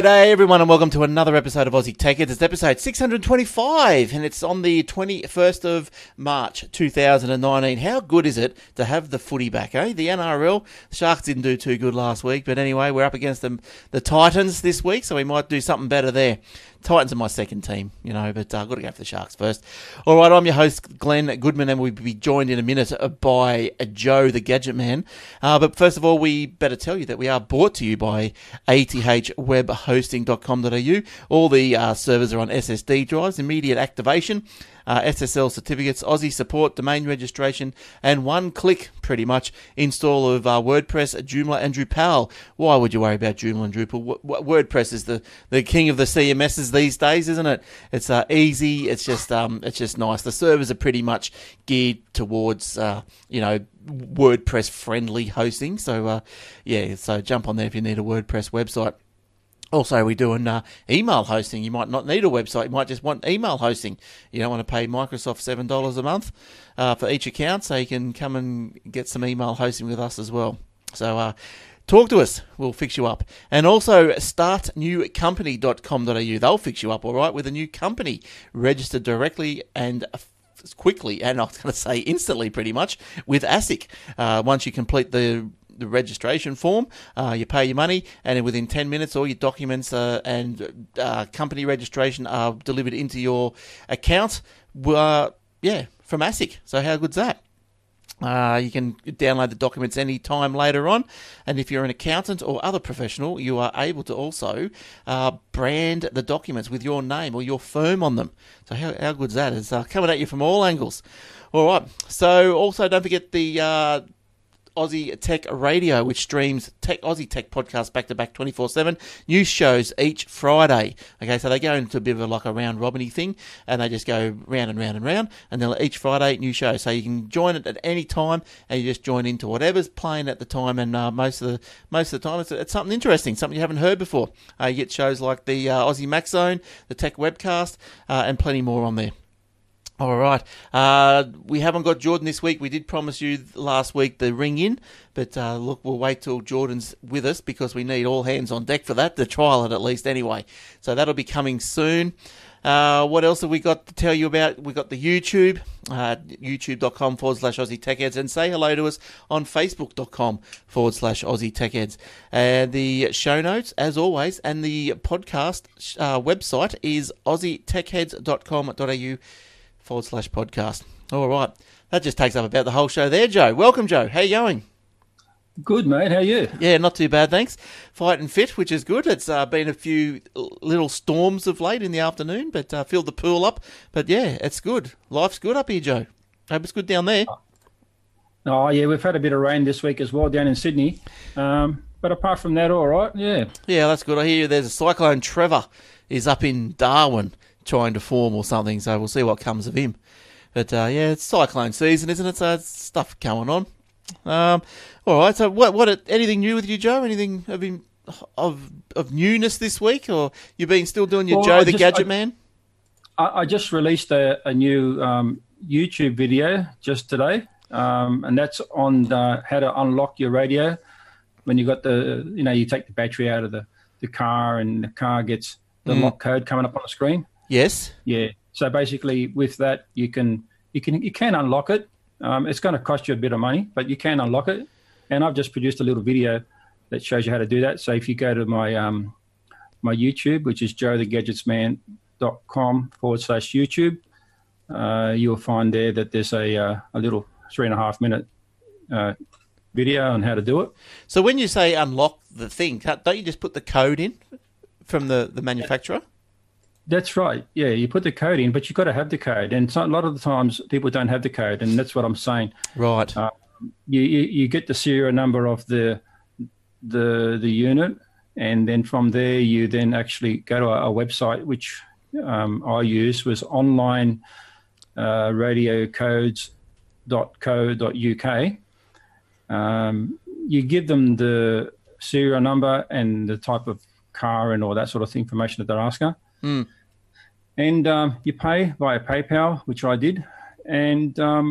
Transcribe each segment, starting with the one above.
G'day, everyone, and welcome to another episode of Aussie Tech It's episode 625, and it's on the 21st of March 2019. How good is it to have the footy back, eh? The NRL, the Sharks didn't do too good last week, but anyway, we're up against the Titans this week, so we might do something better there. Titans are my second team, you know, but I've uh, got to go for the Sharks first. All right, I'm your host, Glenn Goodman, and we'll be joined in a minute by Joe, the Gadget Man. Uh, but first of all, we better tell you that we are brought to you by athwebhosting.com.au. All the uh, servers are on SSD drives, immediate activation uh, SSL certificates, Aussie support, domain registration, and one click pretty much install of uh, WordPress, Joomla, and Drupal. Why would you worry about Joomla and Drupal? W- WordPress is the, the king of the CMSs these days, isn't it? It's uh, easy. It's just um, it's just nice. The servers are pretty much geared towards uh, you know WordPress friendly hosting. So uh, yeah, so jump on there if you need a WordPress website. Also, we're doing uh, email hosting. You might not need a website. You might just want email hosting. You don't want to pay Microsoft seven dollars a month uh, for each account, so you can come and get some email hosting with us as well. So. Uh, talk to us. We'll fix you up. And also startnewcompany.com.au. They'll fix you up, all right, with a new company registered directly and quickly, and I was going to say instantly pretty much, with ASIC. Uh, once you complete the the registration form. Uh, you pay your money, and within 10 minutes, all your documents uh, and uh, company registration are delivered into your account. yeah, from ASIC. So how good's that? Uh, you can download the documents any time later on. And if you're an accountant or other professional, you are able to also uh, brand the documents with your name or your firm on them. So, how, how good's that? It's uh, coming at you from all angles. All right. So, also don't forget the uh, Aussie Tech Radio, which streams tech, Aussie Tech podcast back to back 24 7. News shows each Friday. Okay, so they go into a bit of a, like a round robin thing and they just go round and round and round. And then each Friday, new show. So you can join it at any time and you just join into whatever's playing at the time. And uh, most of the most of the time, it's, it's, something interesting, something you haven't heard before. Uh, you get shows like the uh, Aussie Mac Zone, the Tech Webcast, uh, and plenty more on there. All right. Uh, we haven't got Jordan this week. We did promise you last week the ring in, but uh, look, we'll wait till Jordan's with us because we need all hands on deck for that, the trial at least anyway. So that'll be coming soon. Uh, what else have we got to tell you about? We've got the YouTube, uh, youtube.com forward slash Aussie Tech Heads, and say hello to us on facebook.com forward slash Aussie Tech Heads. And the show notes, as always, and the podcast uh, website is aussietechheads.com.au forward slash podcast. All right. That just takes up about the whole show there, Joe. Welcome, Joe. How you going? Good, mate. How are you? Yeah, not too bad, thanks. Fighting fit, which is good. It's uh, been a few little storms of late in the afternoon, but uh, filled the pool up. But yeah, it's good. Life's good up here, Joe. Hope it's good down there. Oh, yeah, we've had a bit of rain this week as well down in Sydney. Um, but apart from that, all right, yeah. Yeah, that's good. I hear there's a cyclone Trevor is up in Darwin trying to form or something. So we'll see what comes of him. But uh, yeah, it's cyclone season, isn't it? So it's stuff going on. Um, all right. So what? What? Anything new with you, Joe? Anything of of of newness this week, or you been still doing your well, Joe I the just, Gadget I, Man? I, just released a, a new um, YouTube video just today, um, and that's on the, how to unlock your radio when you got the you know you take the battery out of the the car and the car gets the mm. lock code coming up on the screen. Yes. Yeah. So basically, with that, you can you can you can unlock it. Um, it's going to cost you a bit of money, but you can unlock it. And I've just produced a little video that shows you how to do that. So if you go to my um, my YouTube, which is joethegadgetsman.com forward slash YouTube, uh, you'll find there that there's a uh, a little three and a half minute uh, video on how to do it. So when you say unlock the thing, don't you just put the code in from the, the manufacturer? That's right. Yeah, you put the code in, but you've got to have the code. And so, a lot of the times people don't have the code, and that's what I'm saying. Right. Uh, you, you, you get the serial number of the the the unit, and then from there you then actually go to a, a website which um, I use was online uh, radiocodes.co.uk. Um, you give them the serial number and the type of car and all that sort of information that they're asking. Mm and um, you pay via PayPal, which I did, and um,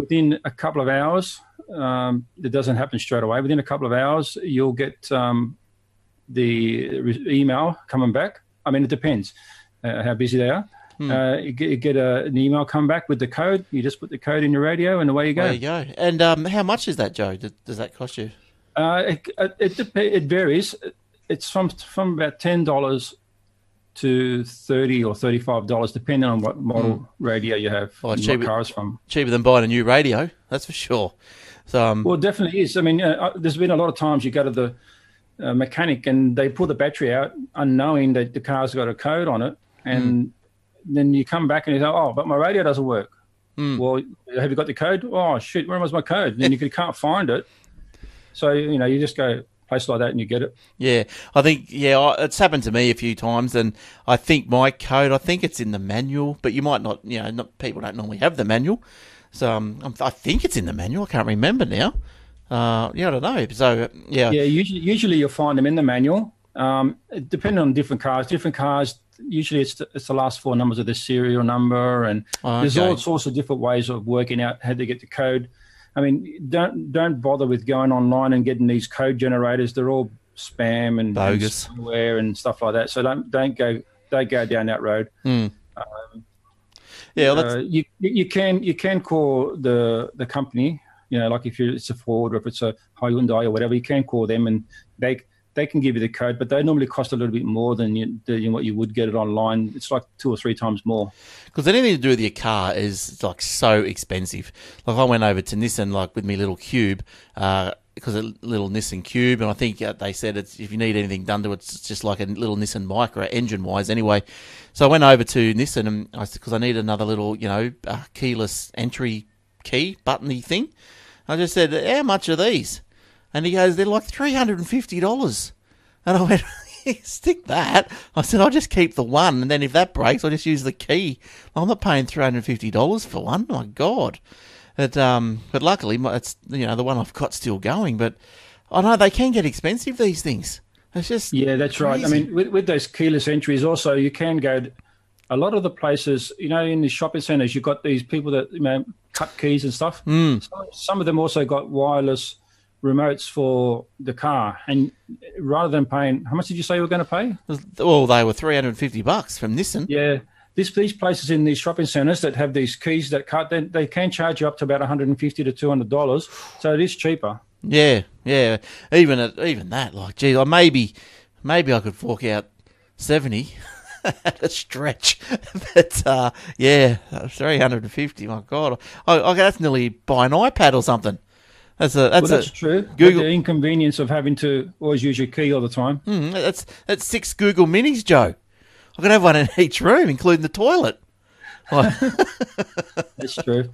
within a couple of hours, um, it doesn't happen straight away. Within a couple of hours, you'll get um, the re- email coming back. I mean, it depends uh, how busy they are. Uh, you get, you get a, an email come back with the code. You just put the code in your radio, and away you go. There you go. And um, how much is that, Joe? Does, does that cost you? Uh, it, it, it varies. It's from from about ten dollars to thirty or thirty five dollars, depending on what model radio you have, Oh, and cheap- what car it's from. Cheaper than buying a new radio, that's for sure. So um, Well, it definitely is. I mean, uh, uh, there's been a lot of times you go to the uh, mechanic and they pull the battery out, unknowing that the car's got a code on it, and then you come back and you say, "Oh, but my radio doesn't work." Well, have you got the code? Oh, shit! Where was my code? And then you can't find it. So you know, you just go place like that and you get it. Yeah, I think yeah, it's happened to me a few times, and I think my code, I think it's in the manual, but you might not, you know, not, people don't normally have the manual, so um, I'm- I think it's in the manual. I can't remember now. Uh, yeah, I don't know. So yeah, Yeah, usually, usually you'll find them in the manual. Um, depending on different cars, different cars. Usually, it's the, it's the last four numbers of the serial number, and Oh, there's all sorts of different ways of working out how to get the code. I mean, don't don't bother with going online and getting these code generators. They're all spam and, and Bogus. spyware and stuff like that. So don't don't go don't go down that road. yeah, well, Uh, you you can you can call the the company. You know, like if you it's a Ford or if it's a Hyundai or whatever, you can call them and they they can give you the code, but they normally cost a little bit more than, you, than what you would get it online. It's like two or three times more. because anything to do with your car is like so expensive. Like I went over to Nissan like with me little Cube, uh, because a little Nissan Cube, and I think uh, they said it's if you need anything done to it, it's just like a little Nissan Micra engine wise. Anyway, so I went over to Nissan and I because I need another little you know uh, keyless entry key buttony thing. I just said, how much are these? And he goes, they're like three hundred and fifty dollars. And I went, stick that. I said, I'll just keep the one, and then if that breaks, I'll just use the key. I'm not paying three hundred and fifty dollars for one. My God. But um, but luckily, it's you know the one I've got still going. But I know they can get expensive. These things. It's just Yeah, that's right. I mean, with, with those keyless entries, also you can go. To, a lot of the places, you know, in the shopping centres, you've got these people that you know cut keys and stuff. Mm. Some, some of them also got wireless remotes for the car, and rather than paying, how much did you say you were going to pay? well, they were three hundred and fifty bucks from Nissan. Yeah, this, these places in these shopping centres that have these keys that cut, they, they can charge you up to about 150 to 200 dollars. So it is cheaper. Yeah, yeah. Even at, even that, like, gee, I maybe maybe I could fork out seventy at a stretch, but uh, yeah, three hundred and fifty. My God, I, I that's nearly buy an iPad or something. That's a that's Well, that's a true. Google- the inconvenience of having to always use your key all the time. mm, that's that's six Google Minis, Joe. I could have one in each room, including the toilet. That's true.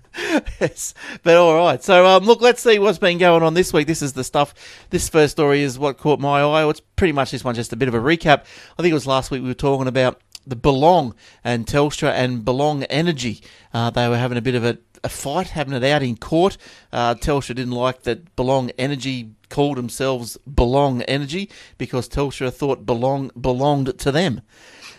yes. But all right. So um, look, let's see what's been going on this week. This is the stuff. This first story is what caught my eye. It's pretty much this one, just a bit of a recap. I think it was last week we were talking about the Belong and Telstra and Belong Energy. Uh, they were having a bit of a, a fight, having it out in court. Uh, Telstra didn't like that Belong Energy called themselves Belong Energy because Telstra thought Belong belonged to them.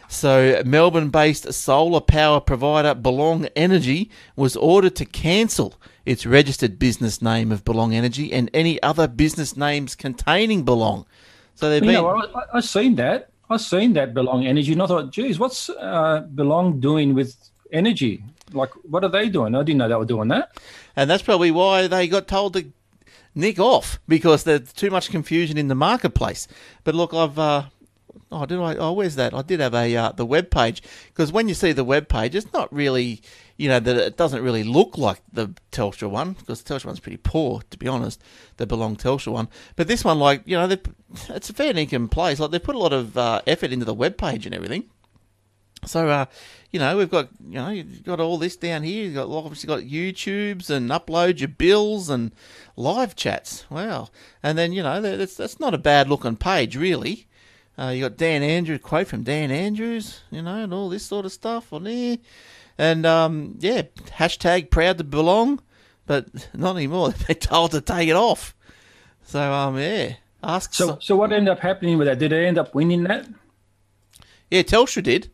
So, Melbourne based solar power provider Belong Energy was ordered to cancel its registered business name of Belong Energy and any other business names containing Belong. So, they've You been. know, I, I've seen that. I've seen that Belong Energy, and I thought, geez, what's uh, Belong doing with energy? Like, what are they doing? I didn't know they were doing that. And that's probably why they got told to nick off because there's too much confusion in the marketplace. But look, I've. Uh, Oh, did I? Oh, where's that? I did have a uh, the web page because when you see the web page, it's not really, you know, that it doesn't really look like the Telstra one because the Telstra one's pretty poor, to be honest. The Belong Telstra one, but this one, like, you know, it's a fair income place. Like they put a lot of uh, effort into the web page and everything. So, uh, you know, we've got, you know, you've got all this down here. You've got obviously got YouTubes and upload your bills and live chats. Wow. And then, you know, that's, that's not a bad looking page, really. Uh, you got Dan Andrews, quote from Dan Andrews, you know, and all this sort of stuff on there. And, um, yeah, hashtag proud to belong, but not anymore. They've been told to take it off. So, um, yeah. Ask So, so what ended up happening with that? Did they end up winning that? yeah, Telstra did.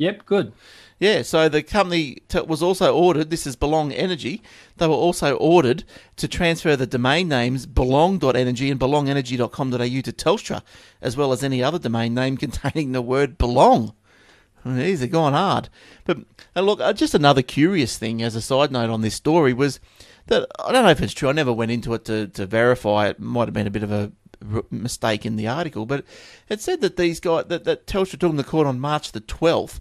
Yep, good. Yeah, so the company t- was also ordered, this is Belong Energy, they were also ordered to transfer the domain names belong.energy and belongenergy.com.au to Telstra, as well as any other domain name containing the word belong. These are going hard. But look, uh, just another curious thing as a side note on this story was that I don't know if it's true. I never went into it to, to verify. It might have been a bit of a mistake in the article, but it said that these guys that, that Telstra took them to court on March the twelfth,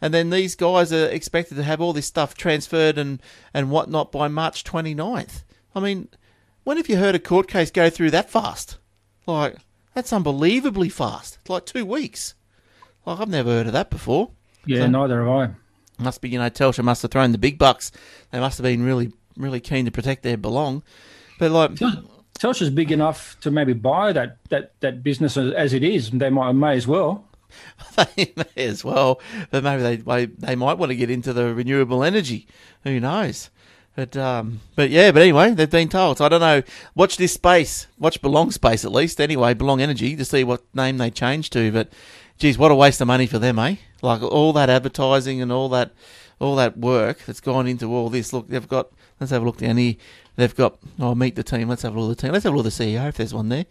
and then these guys are expected to have all this stuff transferred and and whatnot by March 29th. I mean, when have you heard a court case go through that fast? Like that's unbelievably fast. It's like two weeks. Like I've never heard of that before. Yeah, So- neither have I. Must be, you know, Telstra must have thrown the big bucks. They must have been really, really keen to protect their belong. But like, Telstra's big enough to maybe buy that, that, that business as, as it is. They might may as well. they may as well. But maybe they they, they might want to get into the renewable energy. Who knows? But um, but yeah. But anyway, they've been told. So I don't know. Watch this space. Watch Belong Space at least. Anyway, Belong Energy to see what name they change to. But geez, what a waste of money for them, eh? Like all that advertising and all that all that work that's gone into all this. Look, they've got. Let's have a look down here. They've got. Oh, meet the team. Let's have a look at the team. Let's have a look at the CEO if there's one there.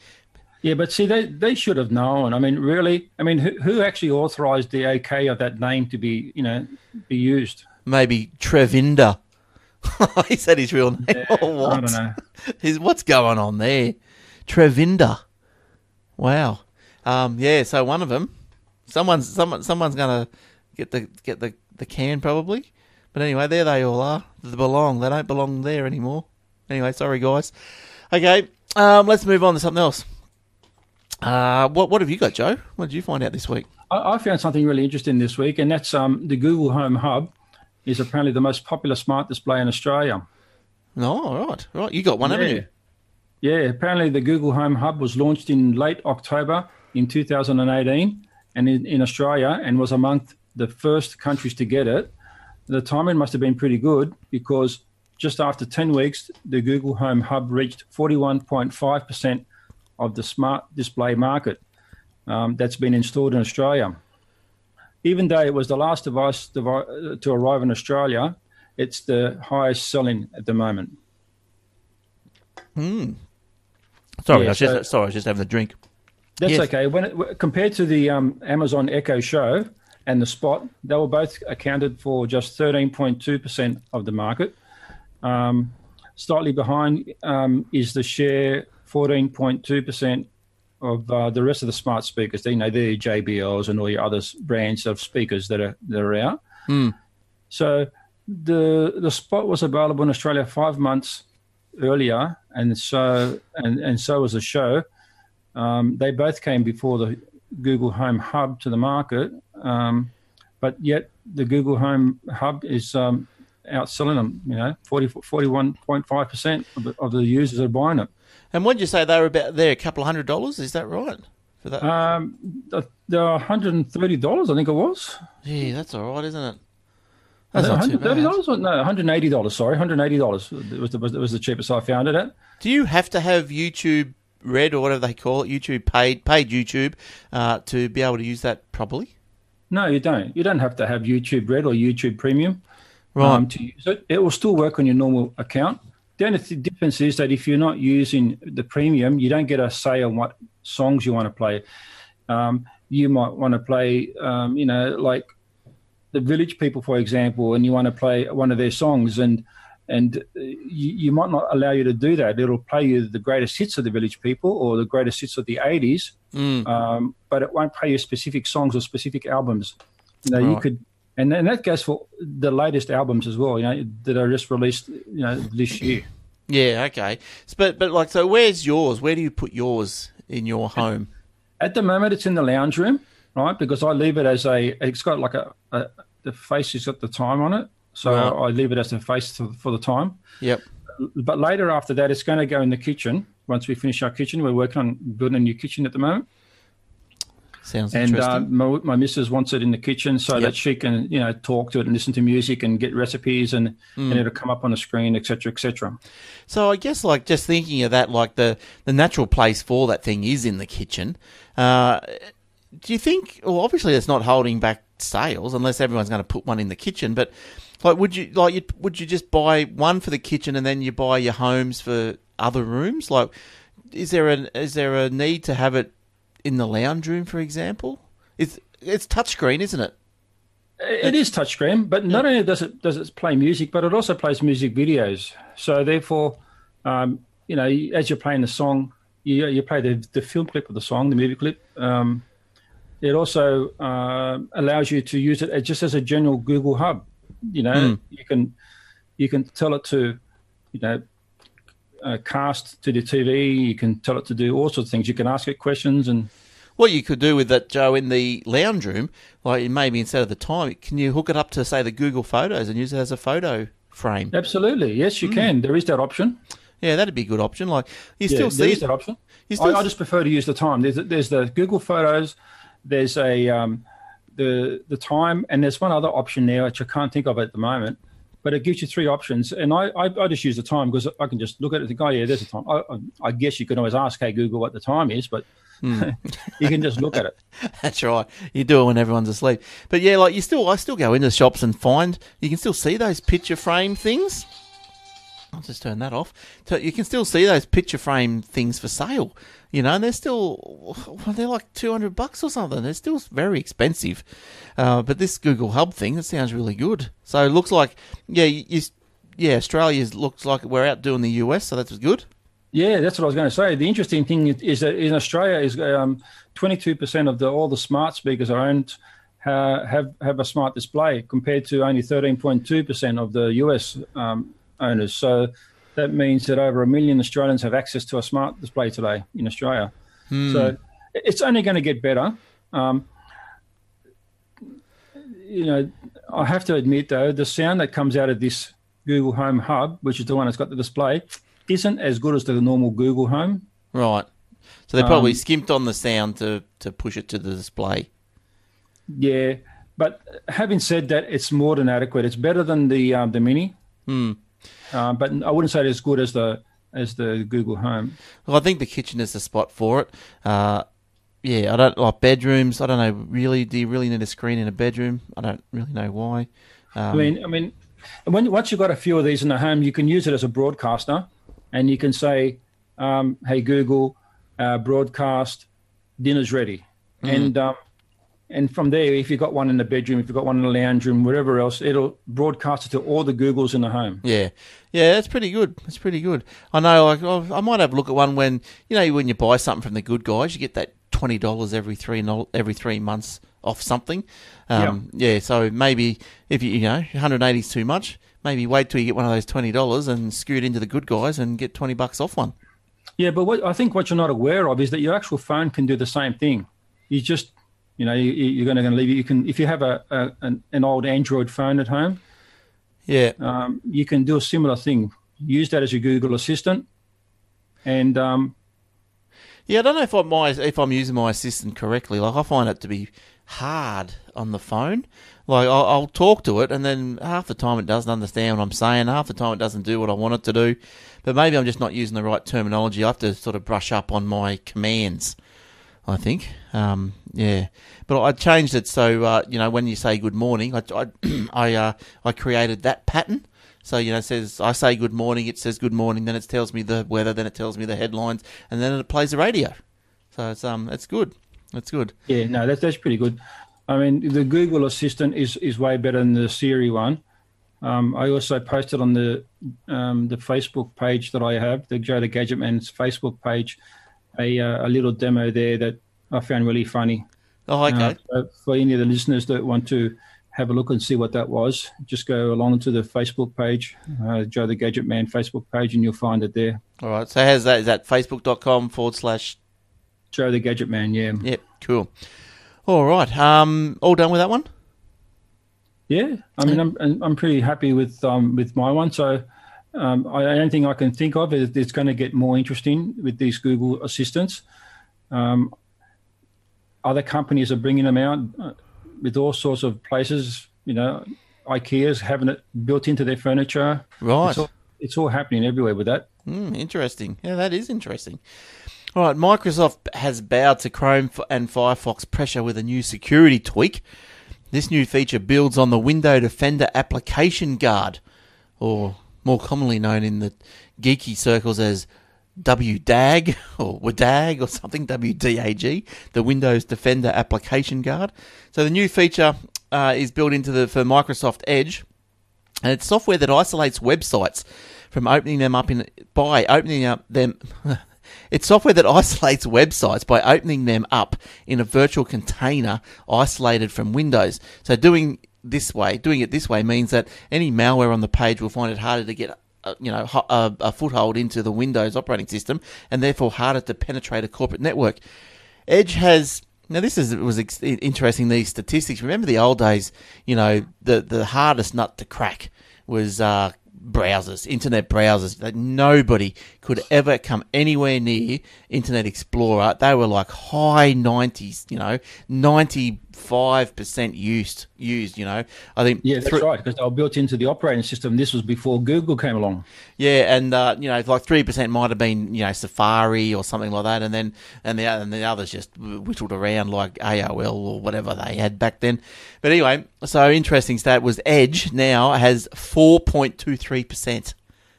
Yeah, but see, they, they should have known. I mean, really, I mean, who, who actually authorised the okay of that name to be, you know, be used? Maybe Trevinder. he said his real name. or what? I don't know. What's going on there? Trevinder. Wow. Um, yeah. So one of them, someone's someone someone's gonna get the get the the can probably. But anyway, there they all are. They belong. They don't belong there anymore. Anyway, sorry guys. Okay. Um, let's move on to something else. Uh, what what have you got, Joe? What did you find out this week? I, I found something really interesting this week, and that's um, the Google Home Hub is apparently the most popular smart display in Australia. No, all right, right. You got one, haven't you? Yeah, apparently the Google Home Hub was launched in late October in 2018 and in, in Australia and was among the first countries to get it. The timing must have been pretty good because just after 10 weeks, the Google Home Hub reached 41.5% of the smart display market um, that's been installed in Australia. Even though it was the last device to arrive in Australia, it's the highest selling at the moment. Hmm. Sorry, Yeah, I was so- just sorry, I was just having a drink. That's Yes. okay. When it, compared to the um, Amazon Echo Show and the Spot, they were both accounted for just 13.2% of the market. Um, slightly behind um, is the share 14.2% of uh, the rest of the smart speakers. You know, the JBLs and all your other brands of speakers that are that are out. So the the Spot was available in Australia five months earlier, and so and and so was the show. Um, they both came before the Google Home Hub to the market, um, but yet the Google Home Hub is um, outselling them. You know, 40, 41.5 percent of of the users are buying it. And what did you say they were about there? A couple of hundred dollars? Is that right? For that? Um, the- they're 130 dollars, I think it was. yeah, that's all right, isn't it? That's not too 130 bad. dollars? No, 180 dollars. Sorry, 180 dollars was the, was the was the cheapest I found it at. Do you have to have YouTube Red or whatever they call it, YouTube paid, paid YouTube, uh, to be able to use that properly? No, you don't. You don't have to have YouTube Red or YouTube Premium. Right. um, to use it. It will still work on your normal account. The only th- difference is that if you're not using the premium, you don't get a say on what songs you want to play. Um, you might want to play, um, you know, like the Village People, for example, and you want to play one of their songs, and and uh, you, you might not allow you to do that. It'll play you the greatest hits of the Village People or the greatest hits of the '80s, um, but it won't play you specific songs or specific albums. You know, you could, and, and that goes for the latest albums as well. You know, that are just released, you know, this year. Yeah, okay. But but like, so where's yours? Where do you put yours in your home? At the moment, it's in the lounge room, right? Because I leave it as a. It's got like a, a the face has got the time on it, so Right. I leave it as a face for, for the time. Yep. But later after that, it's going to go in the kitchen. Once we finish our kitchen, we're working on building a new kitchen at the moment, Sounds and uh, my, my missus wants it in the kitchen so Yep. that she can, you know, talk to it and listen to music and get recipes, and, Mm. and it'll come up on the screen, etc., etc. So I guess like just thinking of that, like the the natural place for that thing is in the kitchen. Uh, do you think? Well, obviously it's not holding back sales unless everyone's going to put one in the kitchen. But like, would you like you would you just buy one for the kitchen and then you buy your homes for other rooms? Like, is there an is there a need to have it in the lounge room, for example? It's it's touchscreen, isn't it? It is touchscreen, but not only does it does it play music, but it also plays music videos. So therefore, um, you know, as you're playing the song, you you play the the film clip of the song, the movie clip. Um, it also uh, allows you to use it just as a general Google Hub. You know, mm. you can you can tell it to, you know, uh, cast to the TV. You can tell it to do all sorts of things. You can ask it questions and what you could do with that, Joe, in the lounge room, like maybe instead of the time, can you hook it up to say the Google Photos and use it as a photo frame? Absolutely, yes, you mm. can. There is that option. Yeah, that'd be a good option. Like you still yeah, see that option. I, I, just prefer to use the time. There's there's the Google Photos. There's a um, the the time, and there's one other option there which I can't think of at the moment. But it gives you three options, and I, I, I just use the time because I can just look at it and think, oh yeah, there's a time. I, I guess you can always ask, hey Google, what the time is, but Mm. you can just look at it. That's right. You do it when everyone's asleep. But yeah, like you still, I still go into shops and find you can still see those picture frame things. I'll just turn that off. So you can still see those picture frame things for sale. You know, and they're still they're like two hundred bucks or something. They're still very expensive. Uh, but this Google Hub thing, it sounds really good. So it looks like yeah, you, yeah, Australia looks like we're outdoing the US, so that's good. Yeah, that's what I was going to say. The interesting thing is that in Australia, is um, 22% of the all the smart speakers are owned uh, have have a smart display compared to only 13.2% of the US um, owners. So that means that over a million Australians have access to a smart display today in Australia. Hmm. So it's only going to get better. Um, you know, I have to admit though, the sound that comes out of this Google Home Hub, which is the one that's got the display, isn't as good as the normal Google Home. Right. So they probably um, skimped on the sound to, to push it to the display. Yeah, but having said that, it's more than adequate. It's better than the um, the Mini. Hmm. Uh, but I wouldn't say it's as good as the as the Google Home. Well, I think the kitchen is the spot for it. Uh, yeah, I don't like bedrooms. I don't know. Really, do you really need a screen in a bedroom? I don't really know why. Um, I mean, I mean, when once you've got a few of these in the home, you can use it as a broadcaster and you can say, um, "Hey Google, uh, broadcast dinner's ready," mm. and um, and from there, if you've got one in the bedroom, if you've got one in the lounge room, whatever else, it'll broadcast it to all the Googles in the home. Yeah, yeah, that's pretty good. That's pretty good. I know, like, oh, I might have a look at one when you know when you buy something from the good guys, you get that twenty dollars every three every three months off something. Um, yeah. yeah, so maybe if you you know 180 is too much, maybe wait till you get one of those twenty dollars and scoot into the good guys and get twenty bucks off one. Yeah, but what I think what you're not aware of is that your actual phone can do the same thing. You just, you know, you, are going to leave it. You can if you have a, a an, an, old Android phone at home. Yeah, um, you can do a similar thing. Use that as your Google Assistant, and um, yeah, I don't know if I'm my if I'm using my assistant correctly. Like I find it to be hard on the phone. Like I'll, I'll, talk to it, and then half the time it doesn't understand what I'm saying. Half the time it doesn't do what I want it to do. But maybe I'm just not using the right terminology. I have to sort of brush up on my commands. I think, um, yeah. But I changed it so uh, you know when you say good morning, I I I, uh, I created that pattern. So you know, it says I say good morning, it says good morning, then it tells me the weather, then it tells me the headlines, and then it plays the radio. So it's um, it's good. That's good. Yeah, no, that's that's pretty good. I mean, the Google Assistant is is way better than the Siri one. Um, I also posted on the um, the Facebook page that I have, the Joe the Gadget Man's Facebook page, a a little demo there that I found really funny. Oh, okay. Uh, for any of the listeners that want to have a look and see what that was, just go along to the Facebook page, uh, Joe the Gadget Man Facebook page, and you'll find it there. All right. So how's that? Is that facebook.com forward slash Joe the Gadget Man, yeah. Yep, cool. All right. Um, all done with that one? Yeah, I mean, I'm I'm pretty happy with um with my one. So, um, I, the only thing I can think of is it's going to get more interesting with these Google assistants. Um, other companies are bringing them out uh, with all sorts of places. You know, IKEA's having it built into their furniture. Right. It's all, it's all happening everywhere with that. Mm, interesting. Yeah, that is interesting. All right, Microsoft has bowed to Chrome and Firefox pressure with a new security tweak. This new feature builds on the Window Defender Application Guard, or more commonly known in the geeky circles as WDAG or WDAG or something, WDAG, the Windows Defender Application Guard. So the new feature uh, is built into the for Microsoft Edge, and it's software that isolates websites from opening them up in by opening up them. It's software that isolates websites by opening them up in a virtual container isolated from Windows. So doing this way, doing it this way means that any malware on the page will find it harder to get uh, you know a, a foothold into the Windows operating system and therefore harder to penetrate a corporate network. Edge has now this is was interesting these statistics. Remember the old days, you know, the the hardest nut to crack was uh, browsers, internet browsers that nobody could ever come anywhere near Internet Explorer. They were like high 90s, you know, 95% used, used, you know. I think Yeah, that's right, because they were built into the operating system. This was before Google came along. Yeah, and uh, you know, like 3% might have been, you know, Safari or something like that and then and the and the others just whittled around like AOL or whatever they had back then. But anyway, so interesting stat was Edge now has 4.23%.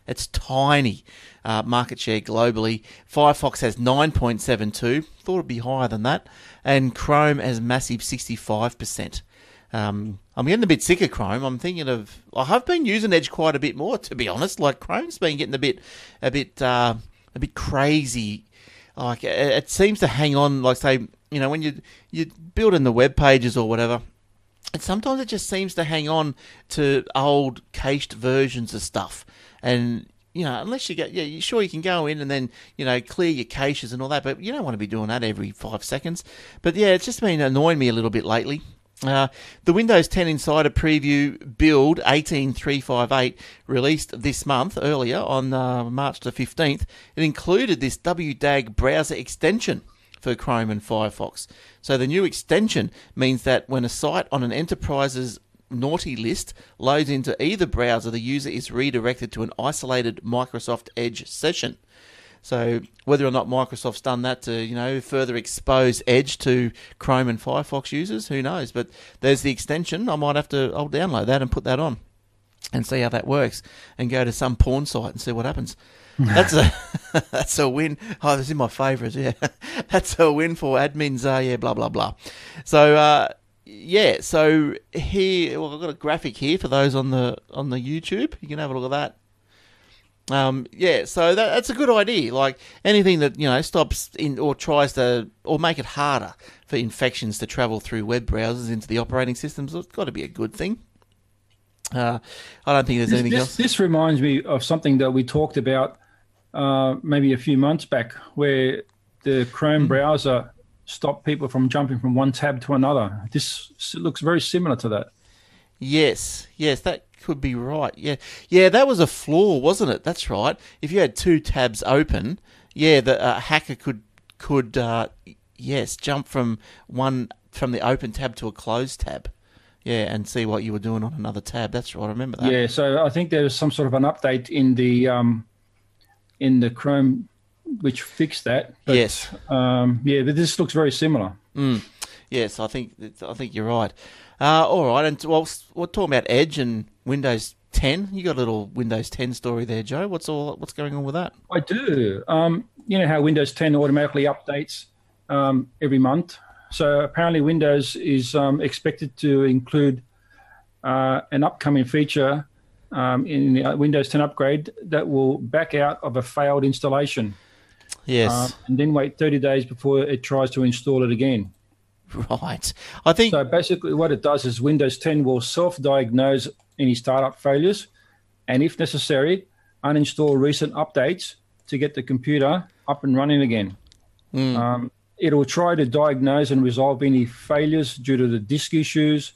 It's tiny uh, market share globally. Firefox has 9.72. Thought it'd be higher than that. And Chrome has massive 65%. Um, I'm getting a bit sick of Chrome. I'm thinking of. I have been using Edge quite a bit more, to be honest. Like Chrome's been getting a bit, a bit, uh, a bit crazy. Like it, seems to hang on. Like say, you know, when you you building the web pages or whatever, and sometimes it just seems to hang on to old cached versions of stuff. And you know, unless you get, yeah, sure you can go in and then you know clear your caches and all that, but you don't want to be doing that every five seconds. But yeah, it's just been annoying me a little bit lately. Uh, the Windows 10 Insider Preview build 18358 released this month earlier on uh, March the 15th. It included this WDAG browser extension for Chrome and Firefox. So the new extension means that when a site on an enterprise's naughty list loads into either browser, the user is redirected to an isolated Microsoft Edge session. So whether or not Microsoft's done that to you know further expose Edge to Chrome and Firefox users, who knows? But there's the extension. I might have to I'll download that and put that on and see how that works, and go to some porn site and see what happens. that's a that's a win. Oh, this is my favourite. Yeah, that's a win for admins. Uh, yeah, blah blah blah. So uh, yeah, so here well, I've got a graphic here for those on the on the YouTube. You can have a look at that. Um, yeah, so that, that's a good idea. Like anything that you know stops in or tries to or make it harder for infections to travel through web browsers into the operating systems, it's got to be a good thing. Uh, I don't think there's This, anything this, else. this reminds me of something that we talked about uh, maybe a few months back, where the Chrome Hmm. browser stopped people from jumping from one tab to another. This looks very similar to that. Yes, yes, that could be right. Yeah, yeah, that was a flaw, wasn't it? That's right. If you had two tabs open, yeah, the uh, hacker could could uh, yes jump from one from the open tab to a closed tab. Yeah, and see what you were doing on another tab. That's right. I remember that. Yeah, so I think there's some sort of an update in the um, in the Chrome which fixed that. But, Yes. Um, yeah, but this looks very similar. Mm. Yes, I think I think you're right. Uh, all right, and well, we're talking about Edge and Windows 10. You got a little Windows 10 story there, Joe. What's all what's going on with that? I do. Um, you know how Windows 10 automatically updates um, every month. So apparently, Windows is um, expected to include uh, an upcoming feature um, in the Windows 10 upgrade that will back out of a failed installation Yes, um, and then wait 30 days before it tries to install it again. right. I think So basically, what it does is Windows 10 will self-diagnose any startup failures, and if necessary, uninstall recent updates to get the computer up and running again. Um, it will try to diagnose and resolve any failures due to the disk issues,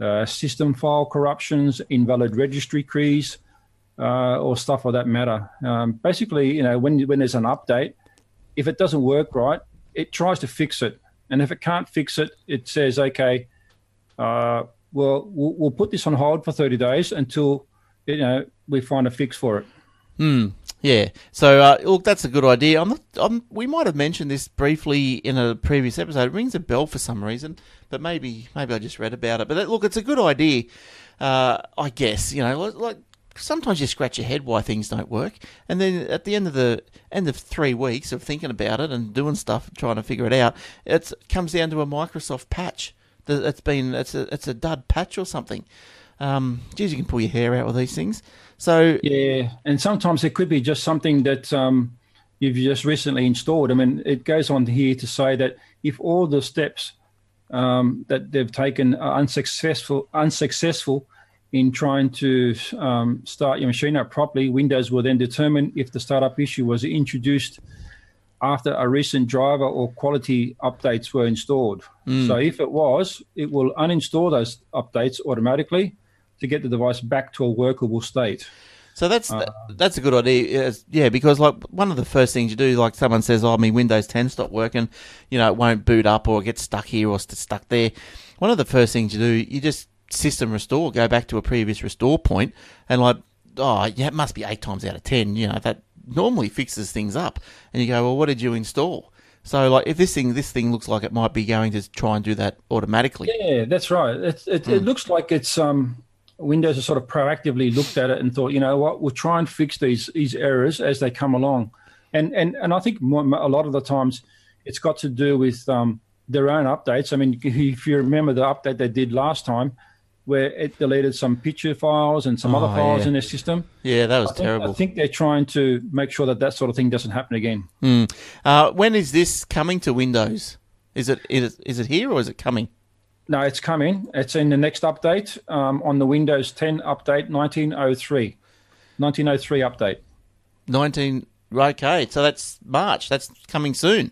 uh, system file corruptions, invalid registry keys, uh, or stuff of that matter. Um, basically, you know, when when there's an update, if it doesn't work right, it tries to fix it, and if it can't fix it, it says, okay, uh, well, well, we'll put this on hold for 30 days until you know we find a fix for it. Hmm. Yeah. So uh, look, that's a good idea. I'm not, I'm, we might have mentioned this briefly in a previous episode. It rings a bell for some reason, but maybe maybe I just read about it. But that, look, it's a good idea. Uh, I guess you know, like, like sometimes you scratch your head why things don't work, and then at the end of the end of three weeks of thinking about it and doing stuff, trying to figure it out, it comes down to a Microsoft patch. that- It's been it's a it's a dud patch or something. Um, geez, you can pull your hair out with these things. So Yeah, and sometimes it could be just something that um, you've just recently installed. I mean, it goes on here to say that if all the steps um, that they've taken are unsuccessful, unsuccessful in trying to um, start your machine up properly, Windows will then determine if the startup issue was introduced after a recent driver or quality updates were installed. So if it was, it will uninstall those updates automatically to get the device back to a workable state. So that's that's a good idea. Yeah, because like one of the first things you do, like someone says, "Oh, my Windows 10 stopped working," you know, it won't boot up or get stuck here or st- stuck there. One of the first things you do, you just system restore, go back to a previous restore point, and like, oh, yeah, it must be eight times out of ten. You know, that normally fixes things up. And you go, well, what did you install? So like, if this thing this thing looks like it might be going to try and do that automatically. Yeah, that's right. It, it, it looks like it's um, Windows has sort of proactively looked at it and thought, you know what, we'll try and fix these these errors as they come along, and and and I think more, a lot of the times it's got to do with um, their own updates. I mean, if you remember the update they did last time, where it deleted some picture files and some Oh, other files yeah. in their system. Yeah, that was I think, terrible. I think they're trying to make sure that that sort of thing doesn't happen again. Uh, when is this coming to Windows? Is it is it, is it here or is it coming? No, it's coming. It's in the next update um, on the Windows 10 update 1903. 1903 update. 19 okay so that's march that's coming soon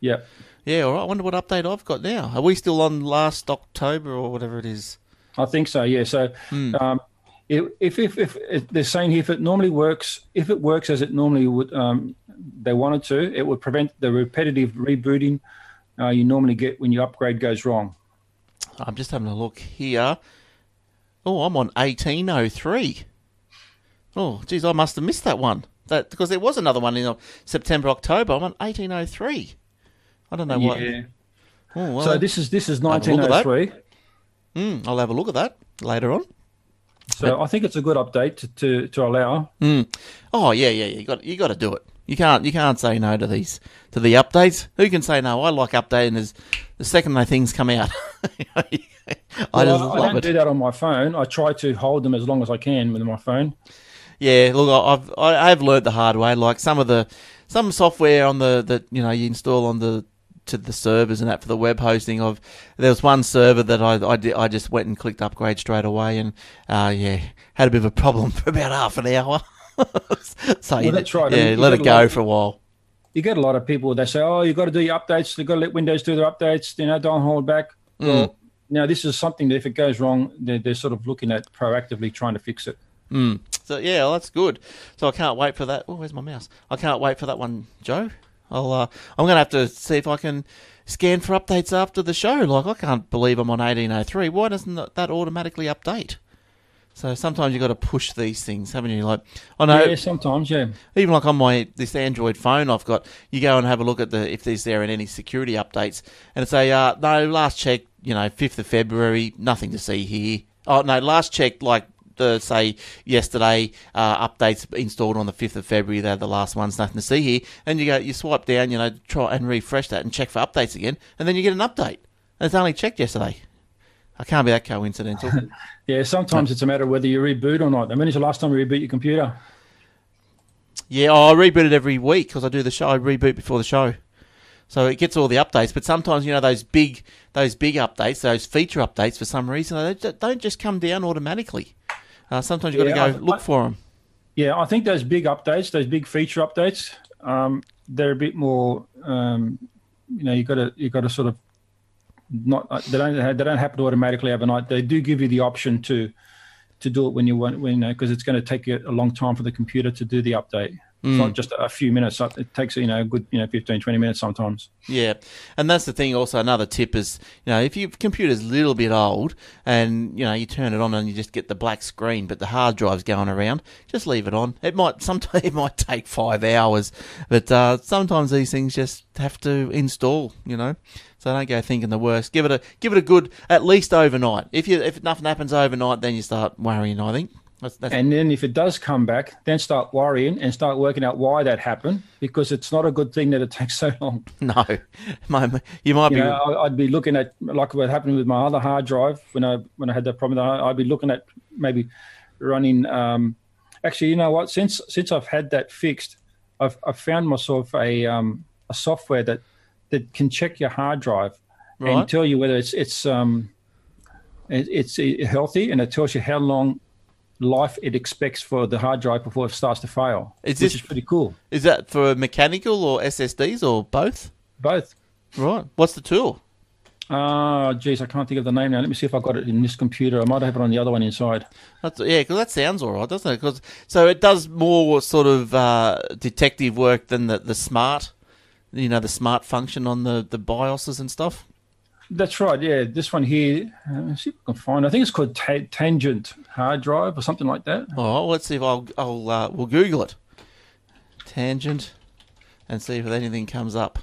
Yeah. yeah all right i wonder what update i've got now are we still on last october or whatever it is I think so. Yeah. So, um, if, if if if they're saying here, if it normally works, if it works as it normally would, um, they wanted to, it would prevent the repetitive rebooting uh, you normally get when your upgrade goes wrong. i'm just having a look here oh i'm on 1803 oh geez i must have missed that one that because there was another one in uh, september october i'm on 1803 i don't know what oh, well, so this is this is Have a look at that. 1903. Mm, i'll have a look at that later on So I think it's a good update to to, to allow. Oh yeah, yeah, yeah. You got you got to do it. You can't you can't say no to these to the updates. Who can say no? I like updating as the second they things come out. I just Well, I don't it. do that on my phone. I try to hold them as long as I can with my phone. Yeah, look, I- I've I- I've learned the hard way. Like some of the some software on the that you know you install on the to the servers and that for the web hosting of there was one server that I I, did, I just went and clicked upgrade straight away and uh yeah had a bit of a problem for about half an hour. so you- that's right. I Yeah, mean, let it go lot- for a while. you get a lot of people they say, "Oh, you've got to do your updates. you've got to let Windows do their updates. You know, don't hold back." Mm. Well, now this is something that if it goes wrong, they're, they're sort of looking at proactively trying to fix it. Mm. So yeah, well, that's good. So I can't wait for that. Oh, where's my mouse? I can't wait for that one, Joe. I'll. Uh, I'm gonna have to see if I can scan for updates after the show. Like I can't believe I'm on 1803. Why doesn't that- automatically update? So sometimes you've got to push these things, haven't you? Like I know, yeah, sometimes, yeah. even like on my this Android phone I've got, you go and have a look at the if there's there in any security updates, and it's a uh, no last check, you know, fifth of February, nothing to see here. Oh no, last check like the say yesterday uh, updates installed on the fifth of February. They're the last ones, nothing to see here. And you go, you swipe down, you know, try and refresh that and check for updates again, and then you get an update. And it's only checked yesterday. I can't be that coincidental. Yeah, sometimes it's a matter of whether you reboot or not. When is the last time you reboot your computer? Yeah, oh, I reboot it every week because I do the show. I reboot before the show, so it gets all the updates. But sometimes you know those big, those big updates, those feature updates, for some reason they don't just come down automatically. Uh, sometimes you've got Yeah, to go I- look I- for them. Yeah, I think those big updates, those big feature updates, um, they're a bit more. Um, you know, you got to you got to sort of not. uh, They don't they don't happen automatically overnight. They do give you the option to to do it when you want when you know because it's going to take you a long time for the computer to do the update. It's not just a few minutes. It takes you know a good you know 15, 20 minutes sometimes. Yeah, and that's the thing. Also, another tip is you know if your computer's a little bit old and you know you turn it on and you just get the black screen, but the hard drive's going around, just leave it on. It might sometimes it might take five hours, but uh, sometimes these things just have to install. You know, so don't go thinking the worst. Give it a give it a good at least overnight. If you if nothing happens overnight, then you start worrying. I think. That's, that's And then if it does come back, then start worrying and start working out why that happened because it's not a good thing that it takes so long. no, My- you might You be. know, I'd be looking at like what happened with my other hard drive when I when I had that problem. I'd be looking at maybe running. Um, actually, you know what? Since since I've had that fixed, I've I've found myself a um, a software that that can check your hard drive Right. and tell you whether it's it's um it, it's healthy, and it tells you how long life it expects for the hard drive before it starts to fail. Is which this- is pretty cool. Is that for mechanical or SSDs or both? Both. Right. What's the tool? Oh, geez, I can't think of the name now. Let me see if I got it in this computer. I might have it on the other one inside. That's, yeah, because that sounds all right, doesn't it? Cause, so it does more sort of uh, detective work than the, the smart, you know, the smart function on the, the BIOSes and stuff. That's right. Yeah, this one here. Uh, see if I can find. I think it's called ta- Tangent Hard Drive or something like that. Right, well, let's see if I'll, I'll uh, we'll Google it. Tangent, and see if anything comes up.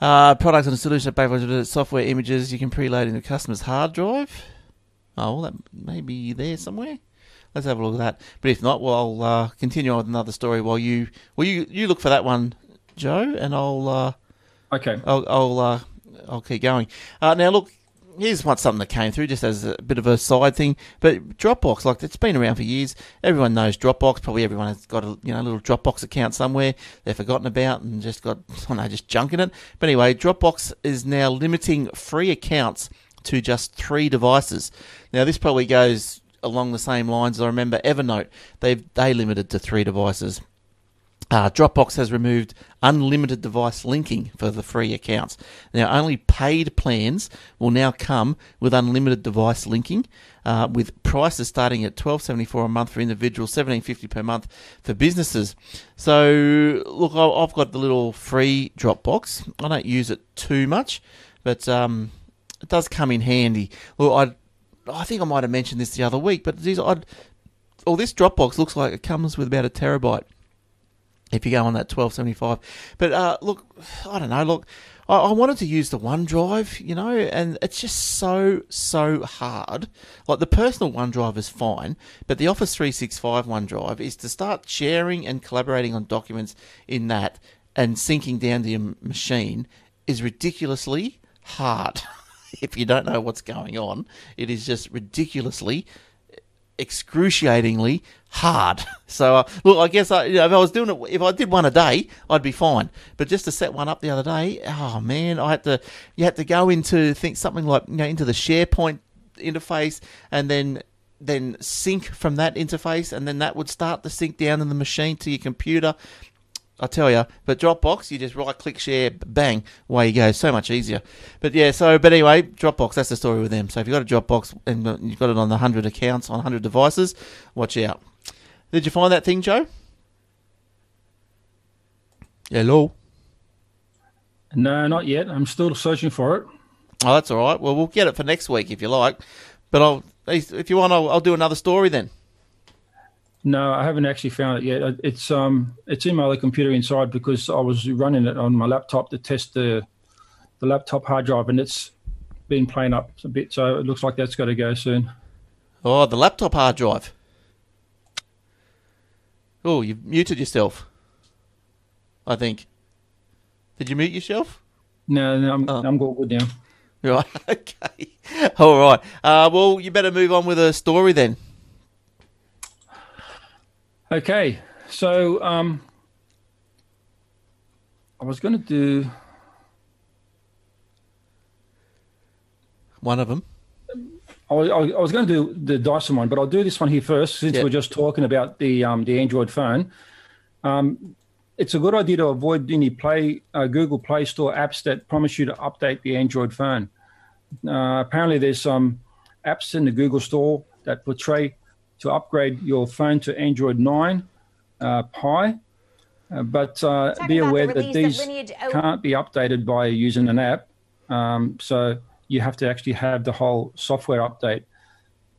Uh, products and solution based software images you can preload into customer's hard drive. Oh, well, that may be there somewhere. Let's have a look at that. But if not, well, I'll uh, continue on with another story while you well you you look for that one, Joe, and I'll uh, Okay. I'll I'll, uh, I'll keep going. Uh, now, look, here's what something that came through just as a bit of a side thing. But Dropbox, like it's been around for years. Everyone knows Dropbox. Probably everyone has got a you know little Dropbox account somewhere they've forgotten about and just got I don't know just junking it. But anyway, Dropbox is now limiting free accounts to just three devices. Now, this probably goes along the same lines. I remember Evernote. They they limited to three devices. Uh, Dropbox has removed unlimited device linking for the free accounts. Now, only paid plans will now come with unlimited device linking, uh, with prices starting at twelve seventy four a month for individuals, seventeen fifty per month for businesses. So, look, I've got the little free Dropbox. I don't use it too much, but um, it does come in handy. Well, I I think I might have mentioned this the other week, but these I'd, this Dropbox looks like it comes with about a terabyte if you go on that 1275. But uh, look, I don't know. Look, I, I wanted to use the OneDrive, you know, and it's just so, so hard. Like the personal OneDrive is fine, but the Office 365 OneDrive is to start sharing and collaborating on documents in that and syncing down to your machine is ridiculously hard. if you don't know what's going on, it is just ridiculously excruciatingly hard. So uh, look, I guess I, you know, if I was doing it, if I did one a day, I'd be fine. But just to set one up the other day, oh man, I had to. You had to go into think something like you know into the SharePoint interface and then then sync from that interface, and then that would start to sync down in the machine to your computer. I tell you, but Dropbox, you just right click share, bang, away you go. So much easier. But yeah, so, but anyway, Dropbox, that's the story with them. So if you've got a Dropbox and you've got it on the 100 accounts, on 100 devices, watch out. Did you find that thing, Joe? Hello? No, not yet. I'm still searching for it. Oh, that's all right. Well, we'll get it for next week if you like. But I'll, if you want, I'll, I'll do another story then. No, I haven't actually found it yet. It's um, it's in my other computer inside because I was running it on my laptop to test the the laptop hard drive, and it's been playing up a bit. So it looks like that's got to go soon. Oh, the laptop hard drive. Oh, you've muted yourself. I think. Did you mute yourself? No, no, I'm Oh. I'm all good now. Right. Okay. All right. Uh, well, you better move on with a story then. Okay, so um, I was going to do. One of them. I was, I was going to do the Dyson one, but I'll do this one here first since Yeah. we're just talking about the um, the Android phone. Um, it's a good idea to avoid any Play uh, Google Play Store apps that promise you to update the Android phone. Uh, apparently, there's some apps in the Google Store that portray to upgrade your phone to Android 9, uh, Pie. Uh, but uh, be about the aware that these Lineage O- can't be updated by using an app. Um, so you have to actually have the whole software update.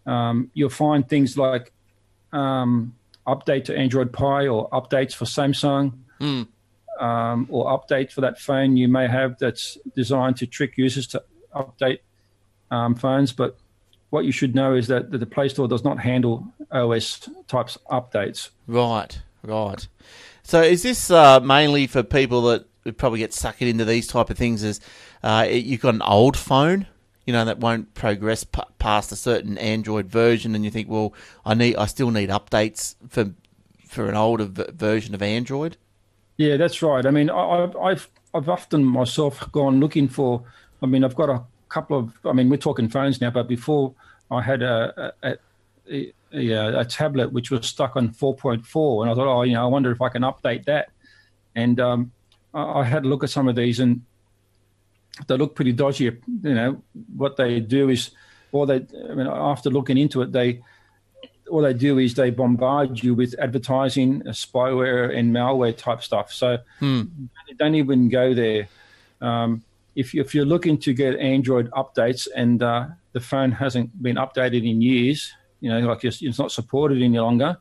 Um, you'll find things like um, update to Android Pie or updates for Samsung um, or update for that phone you may have that's designed to trick users to update um, phones. But what you should know is that, that the Play Store does not handle OS types updates. Right, right. So is this uh, mainly for people that would probably get sucked into these type of things? Is uh, you've got an old phone, you know, that won't progress p- past a certain Android version, and you think, well, I need, I still need updates for for an older v- version of Android. Yeah, that's right. I mean, I, I've I've often myself gone looking for. I mean, I've got a couple of. I mean, we're talking phones now, but before I had a a, a, a, a tablet which was stuck on 4.4, and I thought, oh, you know, I wonder if I can update that. And um, I, I had a look at some of these, and they look pretty dodgy. You know, what they do is, or they. I mean, after looking into it, they all they do is they bombard you with advertising, uh, spyware, and malware type stuff. So don't even go there. Um, if, you, if you're looking to get Android updates and uh, the phone hasn't been updated in years, you know, like it's, it's not supported any longer,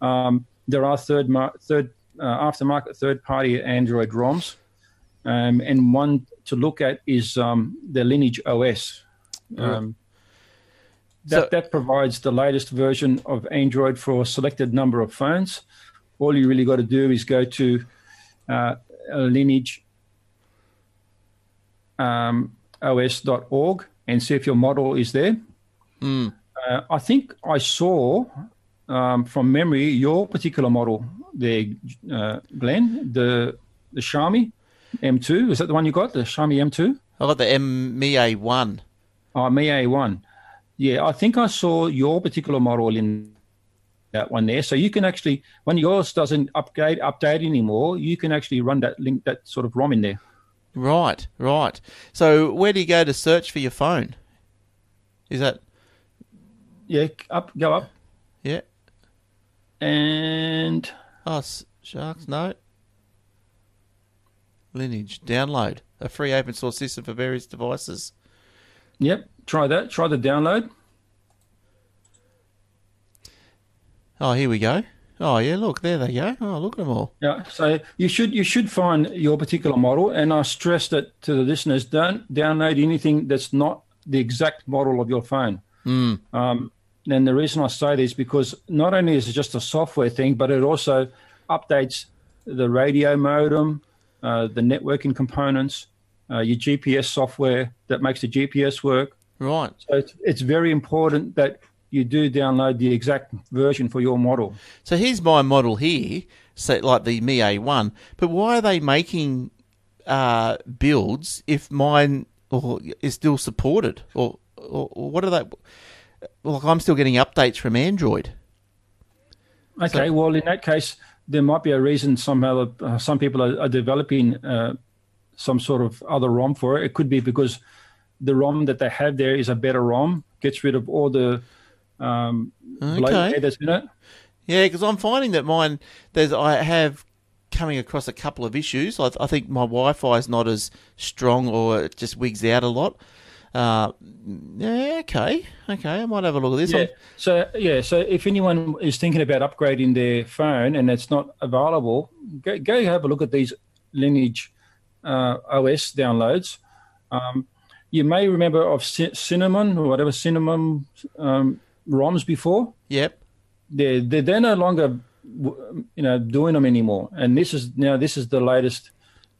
um, there are third mar- third uh, aftermarket third party Android ROMs, um, and one to look at is um, the Lineage OS. Um, that, So- that provides the latest version of Android for a selected number of phones. All you really got to do is go to uh, lineage um, os.org and see if your model is there. Uh, I think I saw um, from memory your particular model there, uh, Glenn, the the Xiaomi M2. Is that the one you got? The Xiaomi M2? I got the MIA one. Oh, Mi A1. Yeah, I think I saw your particular model in that one there. So you can actually, when yours doesn't upgrade update anymore, you can actually run that link, that sort of ROM in there. Right, right. So where do you go to search for your phone? Is that Yeah, up, go up, yeah? and Oh, sharks, no. Lineage download a free open source system for various devices. yep, try that. Try the download. Oh, here we go. Oh yeah, look there they go. Oh, look at them all. Yeah, so you should you should find your particular model, and I stress that to the listeners: don't download anything that's not the exact model of your phone. Um, and the reason I say this because not only is it just a software thing, but it also updates the radio modem, uh, the networking components, uh, your GPS software that makes the GPS work. Right. So it's, it's very important that you do download the exact version for your model. So here's my model here, so like the Mi A1. But why are they making uh, builds if mine or is still supported, or, or, or what are they? Like I'm still getting updates from Android. Okay, well, in that case, there might be a reason somehow uh, some people are, are developing uh, some sort of other ROM for it. It could be because the ROM that they have there is a better ROM, gets rid of all the um, Okay. that's in it. Yeah, because I'm finding that mine, there's I have coming across a couple of issues. I, I think my Wi-Fi is not as strong, or it just wigs out a lot. Uh, yeah, okay, okay, I might have a look at this. Yeah. I'm- So yeah. So if anyone is thinking about upgrading their phone and it's not available, go, go have a look at these Lineage uh, OS downloads. Um, you may remember of Ci- Cinnamon or whatever Cinnamon um, ROMs before. Yep. They're, they're they're no longer you know doing them anymore. And this is now this is the latest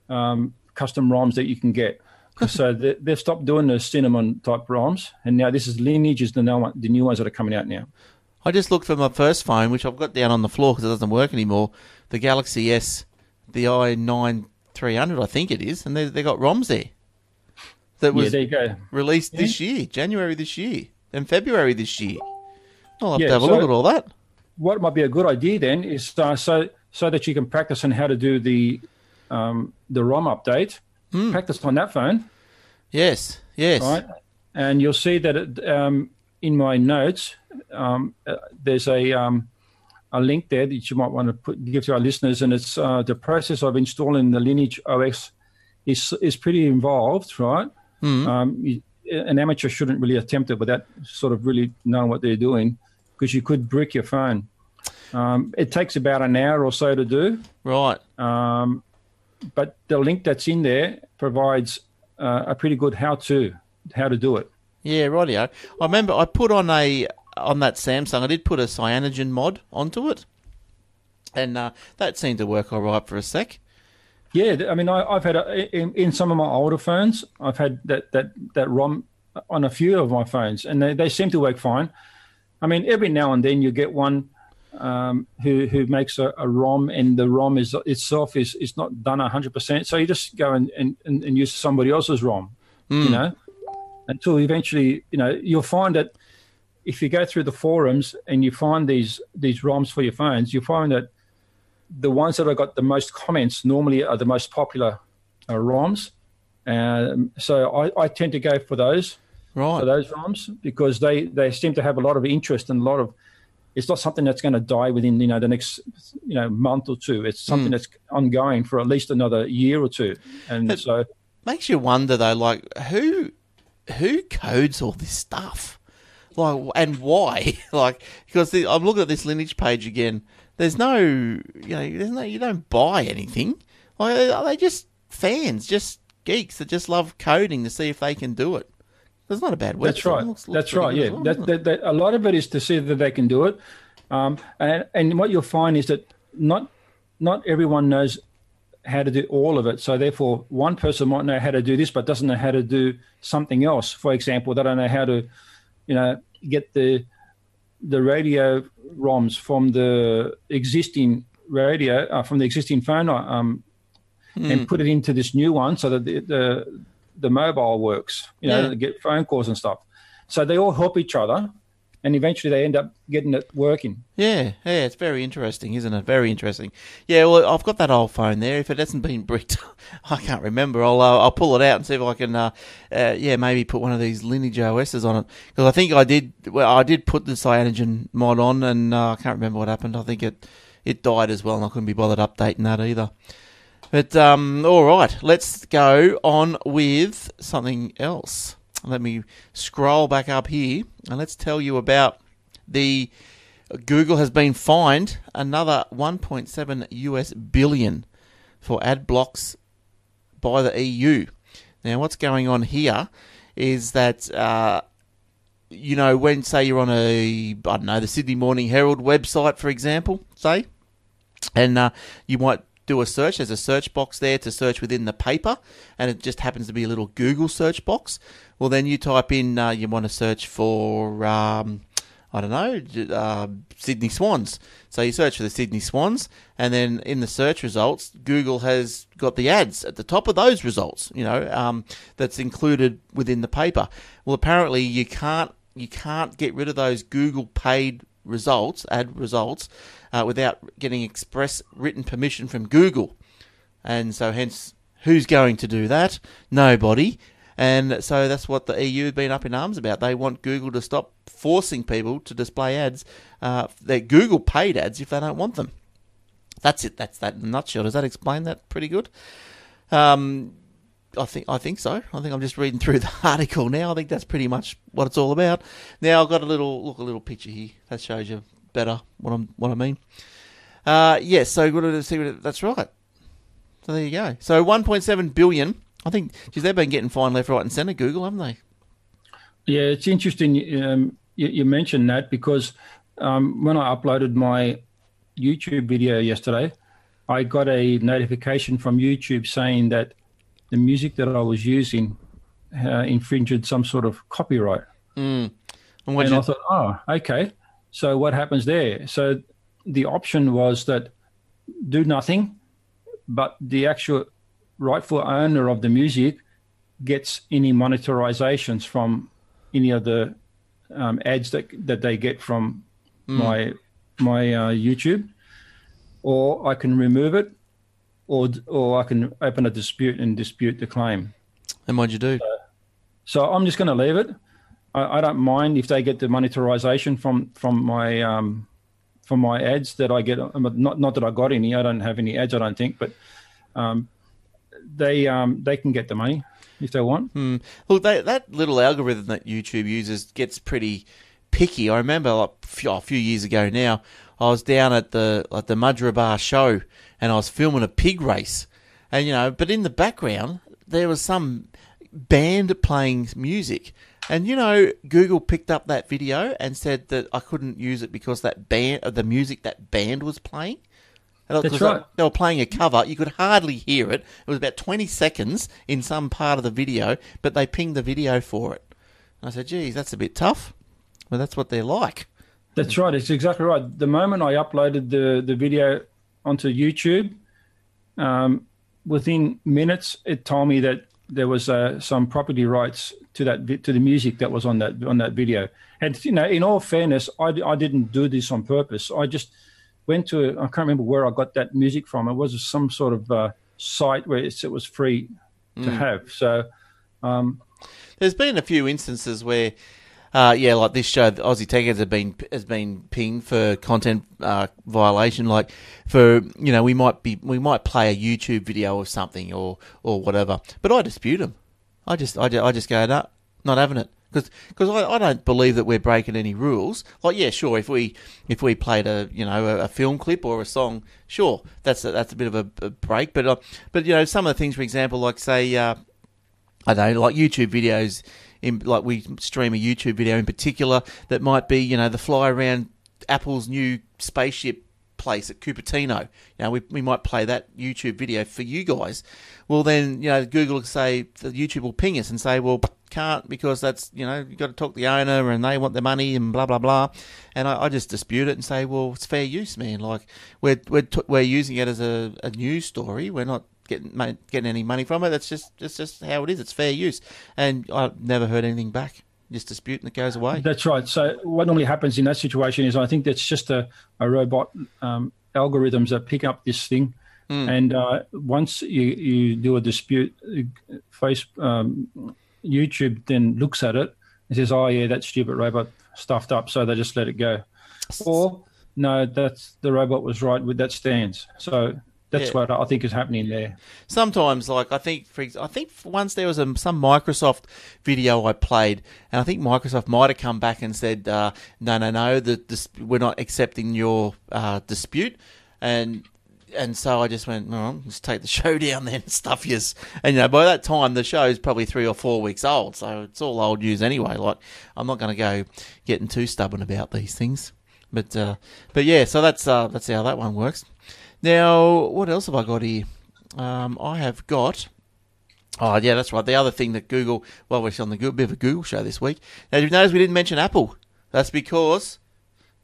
um, custom ROMs that you can get. so they, they've stopped doing the cinnamon type ROMs, and now this is Lineage is the new one, the new ones that are coming out now. I just looked for my first phone, which I've got down on the floor because it doesn't work anymore. The Galaxy S, the i9 300, I think it is, and they they got ROMs there. That yeah, was there you go. released this year, January this year, and February this year. I'll have Yeah, to have a so- look at all that. What might be a good idea then is uh, so so that you can practice on how to do the um, the ROM update. Practice on that phone. Yes, yes. right? And you'll see that it, um, in my notes, um, uh, there's a um, a link there that you might want to put, give to our listeners, and it's uh, the process of installing the Lineage OS is is pretty involved, right? Mm. Um, you, an amateur shouldn't really attempt it without sort of really knowing what they're doing, because you could brick your phone. Um, it takes about an hour or so to do, Right. um, but the link that's in there provides uh, a pretty good how-to how to do it. Yeah, rightio. I remember I put on a on that Samsung. I did put a cyanogen mod onto it, and uh, that seemed to work all right for a sec. Yeah, I mean, I, I've had a, in, in some of my older phones, I've had that that that ROM on a few of my phones, and they, they seem to work fine. I mean, every now and then you get one um, who who makes a, a ROM, and the ROM is itself is is not done hundred percent. So you just go and, and, and use somebody else's ROM, you know, until eventually, you know, you'll find that if you go through the forums and you find these these ROMs for your phones, you find that the ones that have got the most comments normally are the most popular uh, ROMs. Um, so I, I tend to go for those right. for those ROMs because they, they seem to have a lot of interest and a lot of. It's not something that's going to die within you know the next you know month or two. It's something that's ongoing for at least another year or two. And so Makes you wonder though, like who who codes all this stuff, like and why? like because the, I'm looking at this lineage page again. There's no, you know, there's no, you don't buy anything. Like, are they just fans, just geeks that just love coding to see if they can do it? That's not a bad website. That's right. Looks- looks That's right. Yeah. well, that, that, that, a lot of it is to see that they can do it, um, and and what you'll find is that not not everyone knows how to do all of it. So therefore, one person might know how to do this, but doesn't know how to do something else. For example, they don't know how to, you know, get the the radio ROMs from the existing radio uh, from the existing phone um, and put it into this new one so that the the, the mobile works. You know, Yeah. get phone calls and stuff. So they all help each other, and eventually they end up getting it working. Yeah, yeah, it's very interesting, isn't it? Very interesting. Yeah, well, I've got that old phone there. If it hasn't been bricked, I can't remember. I'll uh, I'll pull it out and see if I can, uh, uh, yeah, maybe put one of these Lineage OSs on it because I think I did. Well, I did put the Cyanogen mod on, and uh, I can't remember what happened. I think it it died as well, and I couldn't be bothered updating that either. But um, all right, let's go on with something else. Let me scroll back up here, and let's tell you about the Google has been fined another 1.7 US billion for ad blocks by the EU. Now, what's going on here is that uh, you know when say you're on a I don't know the Sydney Morning Herald website, for example, say, and uh, you might do a search. There's a search box there to search within the paper, and it just happens to be a little Google search box. Well, then you type in uh, you want to search for um, I don't know uh, Sydney Swans. So you search for the Sydney Swans, and then in the search results, Google has got the ads at the top of those results. You know um, that's included within the paper. Well, apparently you can't you can't get rid of those Google paid results, ad results, uh, without getting express written permission from Google. And so, hence, who's going to do that? Nobody. And so that's what the EU have been up in arms about. They want Google to stop forcing people to display ads, uh, their Google paid ads, if they don't want them. That's it. That's that in nutshell. Does that explain that pretty good? Um, I think I think so. I think I'm just reading through the article now. I think that's pretty much what it's all about. Now I've got a little look, a little picture here that shows you better what I'm what I mean. Uh, yes, so good to see that's right. So there you go. So 1.7 billion. I think, geez, they've been getting fined left, right, and centre. Google, haven't they? Yeah, it's interesting um, you, you mentioned that because um, when I uploaded my YouTube video yesterday, I got a notification from YouTube saying that the music that I was using uh, infringed some sort of copyright. Mm. And and I thought, oh, okay. So what happens there? So the option was that do nothing, but the actual rightful owner of the music gets any monetarizations from any of the um, ads that that they get from my my uh, YouTube, or I can remove it, or or I can open a dispute and dispute the claim. and what'd you do? So I'm just going to leave it. I, I don't mind if they get the monetarization from from my um, for my ads that I get. Not not that I got any. I don't have any ads. I don't think, but um, they um, they can get the money if they want. Hmm. Look, that little algorithm that YouTube uses gets pretty picky. I remember like, a few years ago now, I was down at the at the Mudgeeraba show and I was filming a pig race, and you know, but in the background there was some band playing music. And you know, Google picked up that video and said that I couldn't use it because that band, the music that band was playing. That's right. They were playing a cover. You could hardly hear it. It was about 20 seconds in some part of the video, but they pinged the video for it. And I said, geez, that's a bit tough. But that's what they're like. That's right. It's exactly right. The moment I uploaded the, the video onto YouTube, um, within minutes, it told me that there was uh, some property rights to that to the music that was on that on that video. And you know, in all fairness, I, I didn't do this on purpose. I just went to I can't remember where I got that music from. It was some sort of uh, site where it was free to mm. have. So um, there's been a few instances where. Uh, yeah, like this show, Aussie Tech has been has been pinged for content uh, violation. Like for you know, we might be we might play a YouTube video or something or or whatever, but I dispute them. I just I just, I just go no, not having it because I, I don't believe that we're breaking any rules. Like yeah, sure, if we if we played a you know a, a film clip or a song, sure, that's a, that's a bit of a, a break. But uh, but you know some of the things, for example, like say uh, I don't know, like YouTube videos. In, like we stream a YouTube video in particular that might be you know the fly around Apple's new spaceship place at Cupertino. You know, we, we might play that YouTube video for you guys. Well, then, you know, Google will say, YouTube will ping us and say, well, can't because that's you know you've got to talk to the owner and they want their money and blah blah blah, and I, I just dispute it and say, well, it's fair use, man. Like we're we're t- we're using it as a, a news story. We're not getting getting any money from it. That's just that's just how it is. It's fair use, and I've never heard anything back. Just dispute and it goes away. That's right. So what normally happens in that situation is I think that's just a, a robot um, algorithms that pick up this thing. Mm. And uh, once you, you do a dispute, face um, YouTube then looks at it and says, "Oh yeah, that stupid robot stuffed up," so they just let it go. Or no, that's the robot was right with that stance. So that's yeah. what I think is happening there. Sometimes, like I think, for I think once there was a, some Microsoft video I played, and I think Microsoft might have come back and said, uh, "No, no, no, the, this, we're not accepting your uh, dispute." And and so I just went, well, let's take the show down then, stuff yes. And you know, by that time the show's probably three or four weeks old, so it's all old news anyway. Like I'm not going to go getting too stubborn about these things, but uh, but yeah, so that's uh, that's how that one works. Now, what else have I got here? Um, I have got. Oh yeah, that's right. The other thing that Google, well, we're on the bit of a Google show this week. Now, you notice we didn't mention Apple? That's because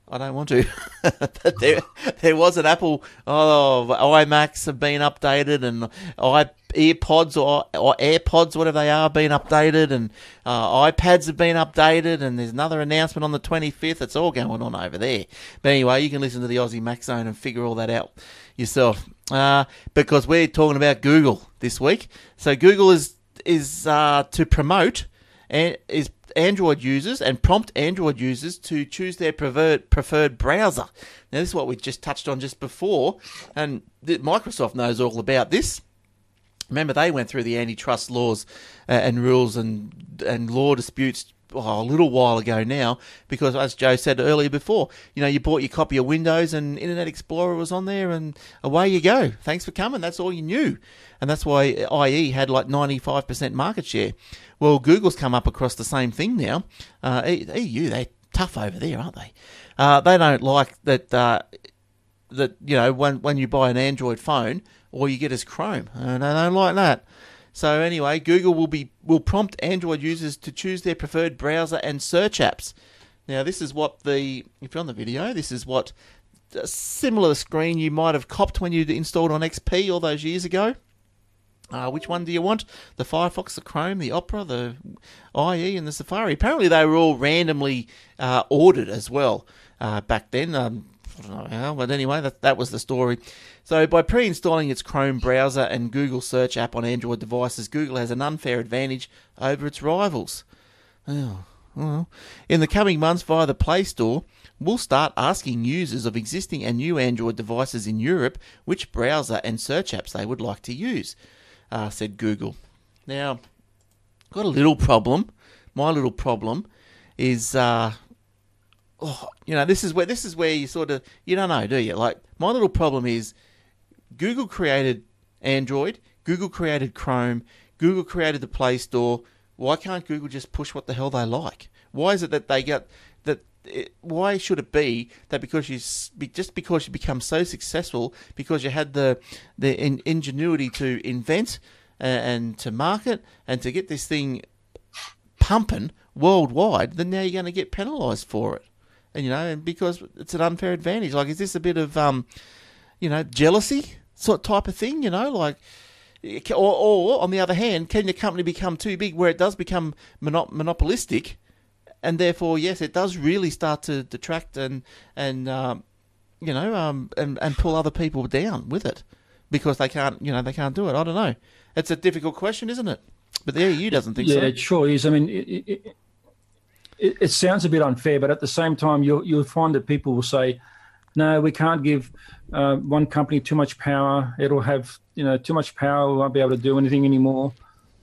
I don't want to. there, there was an Apple. Oh, iMacs have been updated, and i earpods or, or AirPods, whatever they are, been updated, and uh, iPads have been updated, and there's another announcement on the 25th. It's all going on over there. But anyway, you can listen to the Aussie Mac Zone and figure all that out yourself. Uh, because we're talking about Google this week. So Google is is uh, to promote and is Android users and prompt Android users to choose their preferred browser. Now, this is what we just touched on just before, and Microsoft knows all about this. Remember, they went through the antitrust laws uh, and rules and and law disputes oh, a little while ago now, because as Joe said earlier before, you know, you bought your copy of Windows and Internet Explorer was on there, and away you go. Thanks for coming. That's all you knew, and that's why IE had like ninety five percent market share. Well, Google's come up across the same thing now. Uh, EU, they're tough over there, aren't they? Uh, they don't like that. Uh, that you know, when when you buy an Android phone, all you get is Chrome, and they don't like that. So anyway, Google will be will prompt Android users to choose their preferred browser and search apps. Now, this is what the if you're on the video, this is what a similar screen you might have copped when you installed on XP all those years ago. Uh, which one do you want? The Firefox, the Chrome, the Opera, the IE, and the Safari. Apparently, they were all randomly uh, ordered as well uh, back then. Um, but anyway, that, that was the story. So, by pre installing its Chrome browser and Google search app on Android devices, Google has an unfair advantage over its rivals. Well, in the coming months via the Play Store, we'll start asking users of existing and new Android devices in Europe which browser and search apps they would like to use, uh, said Google. Now, got a little problem. My little problem is, uh, oh, you know, this is where this is where you sort of you don't know, do you? Like my little problem is, Google created Android, Google created Chrome, Google created the Play Store. Why can't Google just push what the hell they like? Why is it that they get that? It, why should it be that because you just because you become so successful because you had the the in, ingenuity to invent and, and to market and to get this thing pumping worldwide, then now you're going to get penalised for it, and you know, and because it's an unfair advantage. Like, is this a bit of um, you know, jealousy sort type of thing? You know, like or, or, on the other hand, can your company become too big where it does become monop- monopolistic, and therefore, yes, it does really start to detract and and um, you know um, and and pull other people down with it because they can't you know they can't do it. I don't know. It's a difficult question, isn't it? But the EU doesn't think yeah, so. Yeah, it sure is. I mean, it, it, it, it, sounds a bit unfair, but at the same time, you'll you'll find that people will say, "No, we can't give uh, one company too much power. It'll have you know too much power. We won't be able to do anything anymore.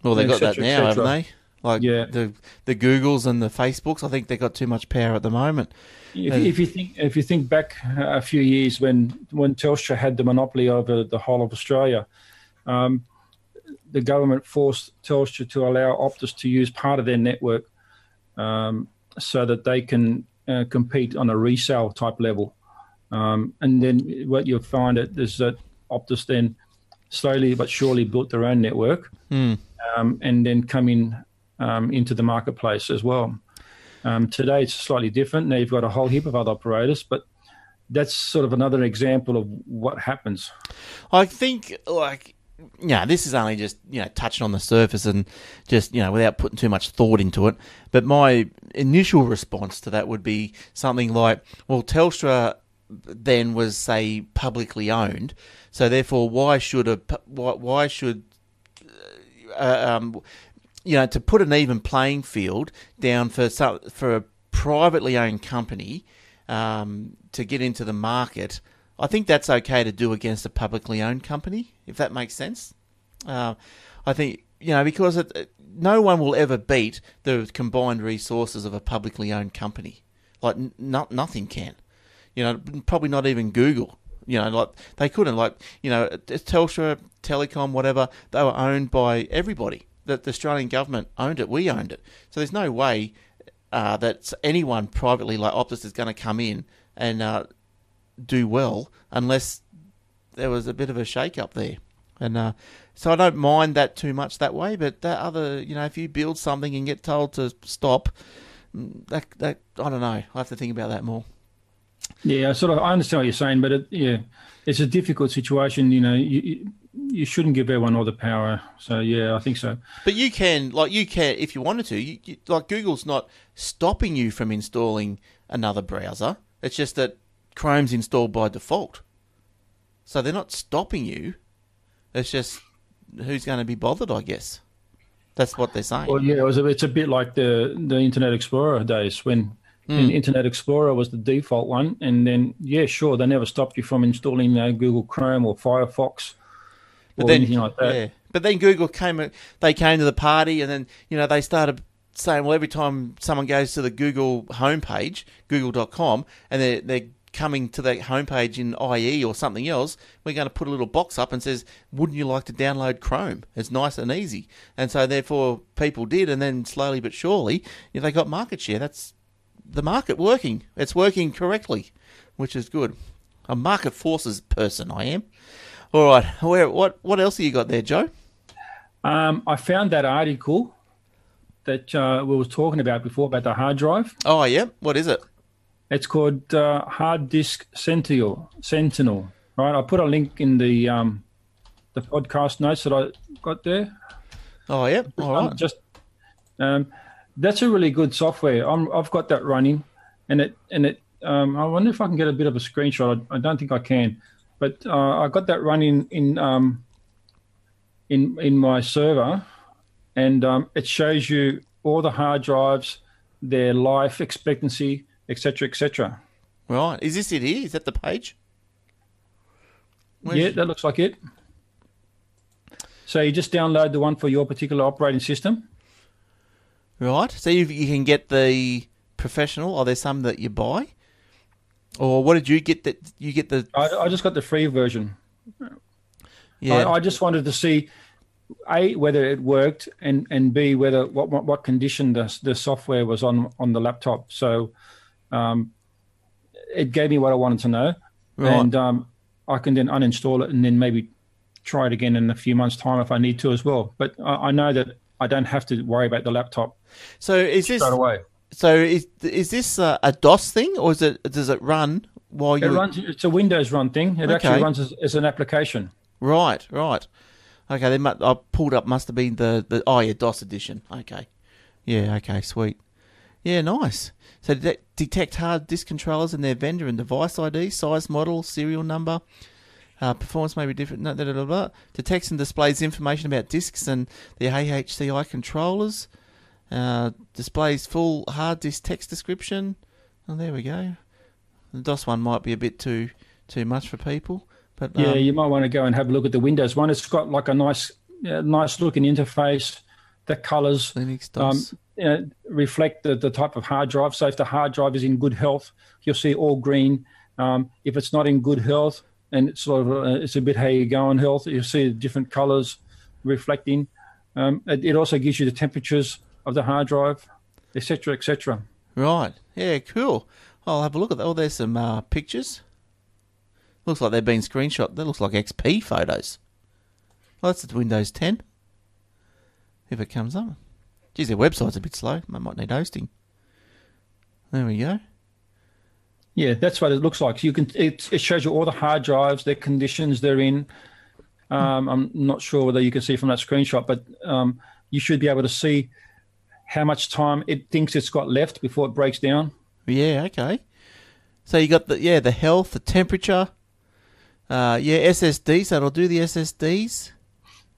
Well, they've got that now, haven't they? Like yeah. the the Googles and the Facebooks. I think they got too much power at the moment. If, uh, if, you think if you think back a few years when when Telstra had the monopoly over the whole of Australia, um, the government forced Telstra to allow Optus to use part of their network um, so that they can uh, compete on a resale type level. Um, and then what you'll find is that Optus then slowly but surely built their own network mm. um, and then come in um, into the marketplace as well. Um, today it's slightly different. Now you've got a whole heap of other operators, but that's sort of another example of what happens. I think, like, yeah, this is only just you know touching on the surface and just you know without putting too much thought into it. But my initial response to that would be something like, well, Telstra then was say publicly owned, so therefore, why should a why, why should uh, um, you know to put an even playing field down for some, for a privately owned company um, to get into the market? I think that's okay to do against a publicly owned company, if that makes sense. Uh, I think you know because it, no one will ever beat the combined resources of a publicly owned company. Like n- nothing can. You know, probably not even Google. You know, like they couldn't. Like you know, Telstra, Telecom, whatever. They were owned by everybody. That the Australian government owned it. We owned it. So there's no way uh, that anyone privately like Optus is going to come in and uh, do well unless there was a bit of a shake up there. And uh, so I don't mind that too much that way. But that other, you know, if you build something and get told to stop, mm, that that I don't know. I have to think about that more. Yeah, I sort of I understand what you're saying, but it, yeah, it's a difficult situation. You know, you you shouldn't give everyone all the power. So yeah, I think so. But you can, like, you can if you wanted to. You, you, like, Google's not stopping you from installing another browser. It's just that Chrome's installed by default. So they're not stopping you. It's just who's going to be bothered, I guess. That's what they're saying. Well, yeah, it was a, it's a bit like the, the Internet Explorer days when mm. Internet Explorer was the default one. And then, yeah, sure, they never stopped you from installing uh, Google Chrome or Firefox but or then, anything like that. Yeah. But then Google came, they came to the party and then, you know, they started saying, well, every time someone goes to the Google homepage, google.com, and they're, they're coming to that homepage in IE or something else, we're going to put a little box up and says, "Wouldn't you like to download Chrome? It's nice and easy." And so therefore people did, and then slowly but surely, you know, they got market share. That's the market working. It's working correctly, which is good. A market forces person, I am. All right, where what what else have you got there, Joe? Um, I found that article that uh, we were talking about before about the hard drive. Oh yeah, what is it? It's called uh, Hard Disk Sentinel. Sentinel, right? I put a link in the um, the podcast notes that I got there. Oh yeah, all right. Um, just um, that's a really good software. i have got that running, and it and it. Um, I wonder if I can get a bit of a screenshot. I, I don't think I can, but uh, I got that running in um, in in my server, and um, it shows you all the hard drives their life expectancy, etc., etc. Right. Is this it here? Is that the page? Where's- Yeah, that looks like it. So you just download the one for your particular operating system. Right. So you, you can get the professional. Are there some that you buy? Or what did you get? That you get the I, I just got the free version. yeah. I, I just wanted to see a whether it worked and and b whether what what, what condition the the software was on on the laptop. So um, it gave me what I wanted to know, Right. and um, I can then uninstall it and then maybe try it again in a few months' time if I need to as well. But I, I know that I don't have to worry about the laptop so is this away. so is is this a, a DOS thing or is it does it run while you? It runs. It's a Windows run thing. It Okay. actually runs as, as an application. right right okay then mu- I pulled up must have been the the oh yeah DOS edition okay yeah okay sweet yeah nice so de- detect hard disk controllers and their vendor and device ID size model serial number Uh, performance may be different. No, da, da, da. Detects and displays information about disks and the AHCI controllers. Uh, displays full hard disk text description. Oh, there we go. The DOS one might be a bit too too much for people, but Yeah, um, you might want to go and have a look at the Windows one. It's got like a nice, uh, nice looking interface. The colors um, you know, reflect the, the type of hard drive. So if the hard drive is in good health, you'll see all green. Um, if it's not in good health and it's sort of uh, it's a bit how you go on health, you'll see different colors reflecting. Um, it, it also gives you the temperatures of the hard drive, etc., etc. Right. Yeah, cool. I'll have a look at that. Oh, there's some uh, pictures. Looks like they've been screenshot. That looks like XP photos. Well, that's the Windows 10. If it comes up. Geez, their website's a bit slow. I might need hosting. There we go. Yeah, that's what it looks like. You can it, it shows you all the hard drives, their conditions they're in. Um, I'm not sure whether you can see from that screenshot, but um, you should be able to see how much time it thinks it's got left before it breaks down. Yeah, okay. So you got the yeah the health, the temperature. Uh, yeah, SSD. So it'll do the SSDs.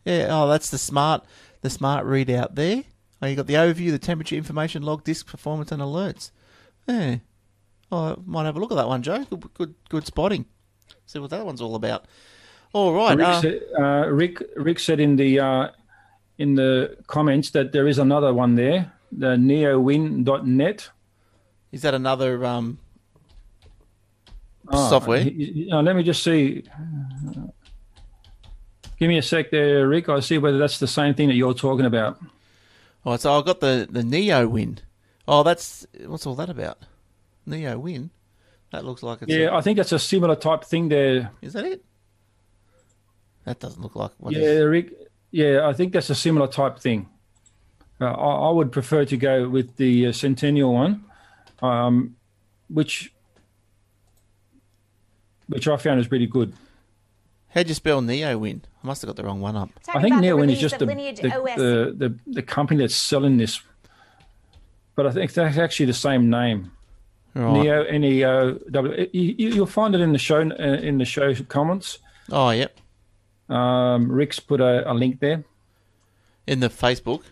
Yeah. Oh, that's the smart the smart readout there. Oh, you got the overview, the temperature information log, disk performance, and alerts. Yeah. Oh, I might have a look at that one, Joe. Good, good, good spotting. See what that one's all about. All right. Rick, uh, said, uh, Rick Rick said in the uh, in the comments that there is another one there, the neowin.net. is that another um, Ah, software? he- he- let me just see. Give me a sec there, Rick. I'll see whether that's the same thing that you're talking about. Oh, so I've got the the Neowin. Oh, that's what's all that about? Neowin. That looks like it's. a- Yeah, I think that's a similar type thing there. Is that it? That doesn't look like yeah, is- Rick. Yeah, I think that's a similar type thing. Uh, I, I would prefer to go with the uh, Centennial one, um, which which I found is pretty good. How'd you spell Neowin? I must have got the wrong one up. I think Neowin Neowin is just the, the, the, the, the company that's selling this. But I think that's actually the same name. Right. Neo N E O W. You, you- you'll find it in the show uh, in the show comments. Oh, yep. Um, Rick's put a, a link there. In the Facebook.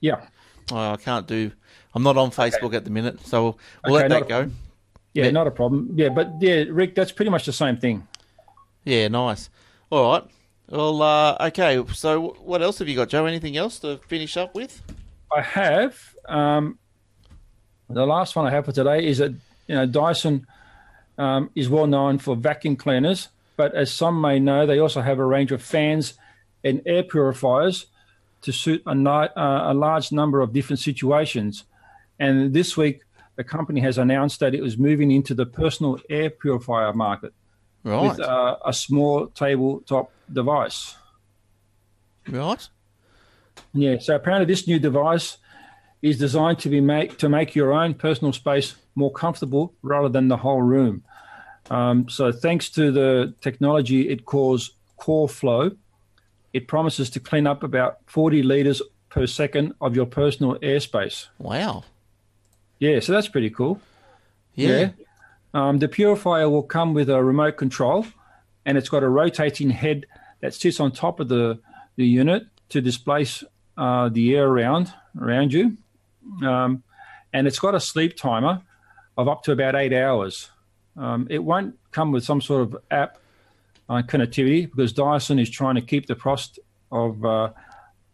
Yeah, Oh, I can't do. I'm not on Facebook at the minute, so we'll, we'll Okay, let not that a- go. yeah, Yeah. not a problem. Yeah, but yeah, Rick, that's pretty much the same thing. Yeah, nice. All right. Well, uh, okay. So, what else have you got, Joe? Anything else to finish up with? I have um, the last one I have for today is that you know Dyson um, is well known for vacuum cleaners, but as some may know, they also have a range of fans and air purifiers to suit a, uh, a large number of different situations. And this week, the company has announced that it was moving into the personal air purifier market Right. with uh, a small tabletop device. right. Yeah, so apparently this new device is designed to be make to make your own personal space more comfortable rather than the whole room. Um, so thanks to the technology it calls Core Flow, it promises to clean up about 40 liters per second of your personal airspace. Wow. Yeah, so that's pretty cool. Yeah. Um, the purifier will come with a remote control, and it's got a rotating head that sits on top of the, the unit to displace uh, the air around around you. Um, and it's got a sleep timer of up to about eight hours. Um, it won't come with some sort of app uh, connectivity because Dyson is trying to keep the cost of uh,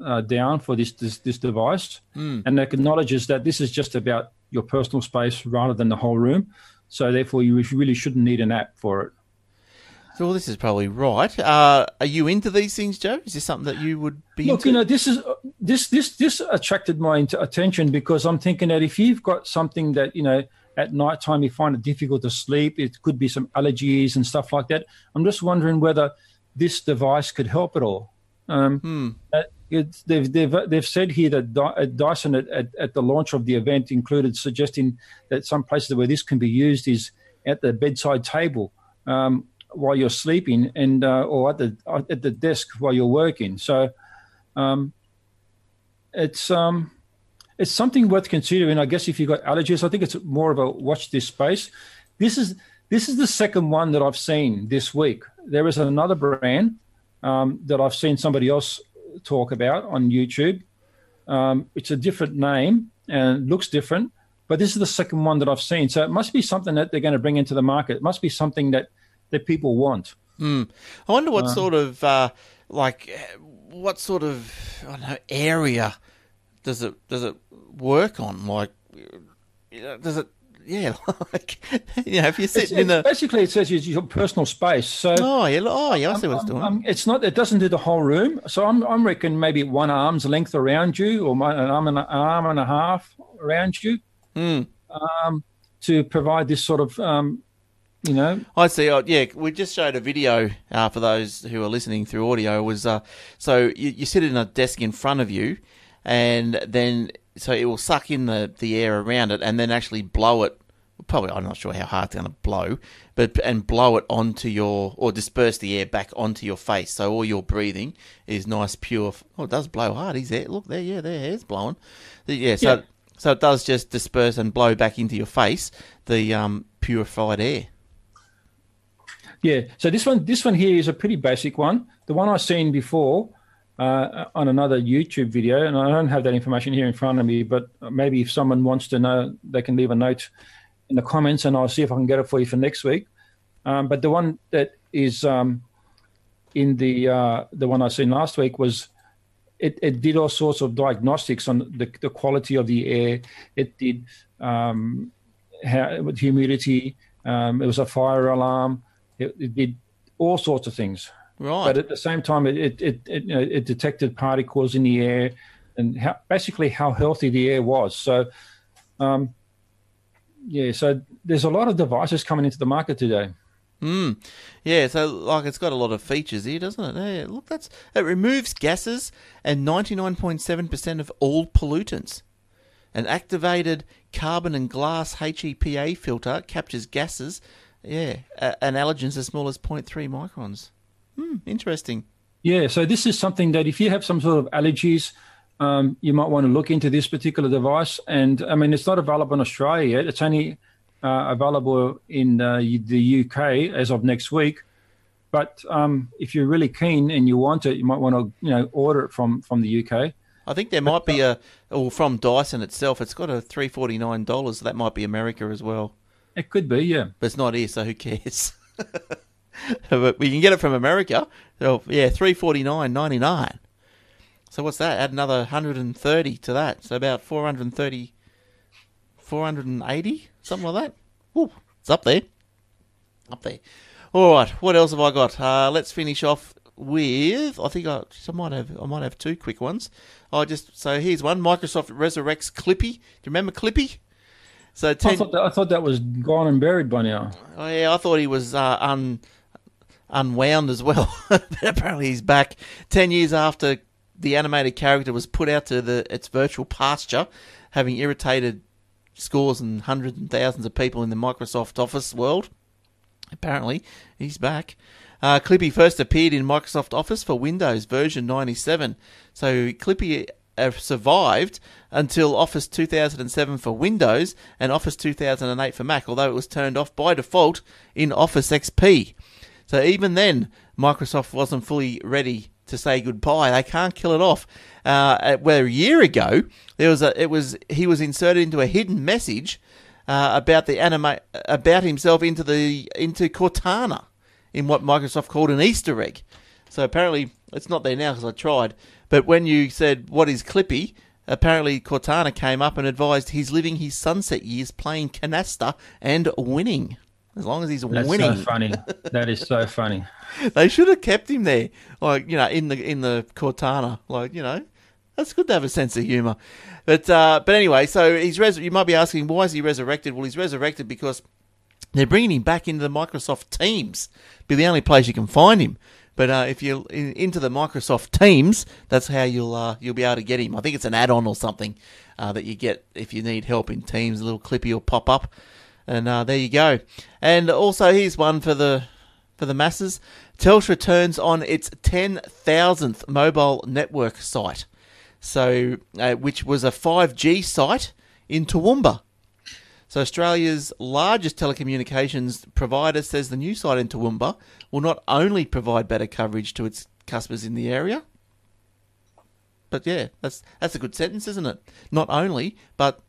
uh, down for this this, this device, Mm. and acknowledges that this is just about your personal space rather than the whole room. So therefore, you really shouldn't need an app for it. So well, this is probably right. Uh, are you into these things, Joe? Is this something that you would be Look, into? you know, this is this this this attracted my attention because I'm thinking that if you've got something that you know at night time you find it difficult to sleep, it could be some allergies and stuff like that. I'm just wondering whether this device could help at all. Um, Hmm. Uh, it's, they've, they've, said here that uh, Dyson at, at, at the launch of the event included suggesting that some places where this can be used is at the bedside table um, while you're sleeping and uh, or at the at the desk while you're working. So um, it's um, it's something worth considering. I guess if you've got allergies, I think it's more of a watch this space. This is this is the second one that I've seen this week. There is another brand um, that I've seen somebody else talk about on YouTube. Um, it's a different name and looks different, but this is the second one that I've seen. So it must be something that they're going to bring into the market. It must be something that that people want. I wonder what sort of uh, like uh, what sort of I don't know area does it does it work on? Like, does it? Yeah, like you know, if you're It's, sitting in it's- the basically, it says your personal space. So oh yeah, oh yeah, I see what it's doing. Um, it's not. It doesn't do the whole room. So I'm, I'm reckon maybe one arm's length around you, or my, an arm and a, arm and a half around you, Hmm. um, to provide this sort of, um, you know, I see. Oh, yeah, we just showed a video uh, for those who are listening through audio. Was uh, so you, you sit in a desk in front of you, and then so it will suck in the, the air around it, and then actually blow it. Probably, I'm not sure how hard it's going to blow, but and blow it onto your or disperse the air back onto your face, so all your breathing is nice, pure. Oh, it does blow hard. He's there. Look there. Yeah, there. Hair's blowing. Yeah. So Yeah. so it does just disperse and blow back into your face the um, purified air. yeah. So this one, this one here is a pretty basic one. The one I've seen before uh, on another YouTube video, and I don't have that information here in front of me, but maybe if someone wants to know, they can leave a note in the comments, and I'll see if I can get it for you for next week. Um, but the one that is um, in the uh, the one I seen last week was it, it did all sorts of diagnostics on the, the quality of the air. It did um, how, with humidity. Um, it was a fire alarm. It, it did all sorts of things. Right. But at the same time, it it it, it, you know, it detected particles in the air and how, basically how healthy the air was. So, um, yeah. So there's a lot of devices coming into the market today. Mm. Yeah, so like it's got a lot of features here, doesn't it? Yeah, look, that's it removes gases and ninety nine point seven percent of all pollutants. An activated carbon and glass HEPA filter captures gases, yeah, and allergens as small as 0.3 microns. Hmm, interesting. Yeah, so this is something that if you have some sort of allergies, um, you might want to look into this particular device. And I mean, it's not available in Australia yet. It's only uh, available in uh, the UK as of next week. But um, if you're really keen and you want it, you might want to, you know, order it from from the UK. I think there might be a, or from Dyson itself, it's got a three forty nine dollars. That might be America as well. It could be, yeah. but it's not here, so who cares? but we can get it from America. So yeah, three forty nine ninety nine. So what's that? Add another hundred and thirty to that. So about 430, 480, something like that. Ooh, it's up there. Up there. All right. What else have I got? Uh, let's finish off with. I think I, I might have. I might have two quick ones. I just so here's one. Microsoft resurrects Clippy. Do you remember Clippy? So I thought, that, I thought that was gone and buried by now. Oh yeah, I thought he was uh, un unwound as well, but apparently he's back. Ten years after the animated character was put out to the its virtual pasture, having irritated scores and hundreds and thousands of people in the Microsoft Office world. Apparently, he's back. Uh, Clippy first appeared in Microsoft Office for Windows version 97. So Clippy uh, survived until Office 2007 for Windows and Office 2008 for Mac, although it was turned off by default in Office XP. So even then, Microsoft wasn't fully ready to say goodbye. They can't kill it off. Uh, where a year ago there was a, it was he was inserted into a hidden message uh, about the anime about himself into the into Cortana in what Microsoft called an Easter egg. So apparently it's not there now because I tried. But when you said what is Clippy, apparently Cortana came up and advised he's living his sunset years playing canasta and winning. As long as he's That's winning. That's so funny. That is so funny. they should have kept him there, like you know, in the in the Cortana. Like you know, that's good to have a sense of humour. But uh, but anyway, so he's res- you might be asking why is he resurrected? Well, he's resurrected because they're bringing him back into the Microsoft Teams. Be the only place you can find him. But uh, if you're in, into the Microsoft Teams, that's how you'll uh, you'll be able to get him. I think it's an add-on or something uh, that you get if you need help in Teams. A little clippy will pop up, and uh, there you go. And also, here's one for the for the masses. Telstra turns on its ten thousandth mobile network site, so uh, which was a 5G site in Toowoomba. So Australia's largest telecommunications provider says the new site in Toowoomba will not only provide better coverage to its customers in the area, but yeah, that's that's a good sentence, isn't it? Not only, but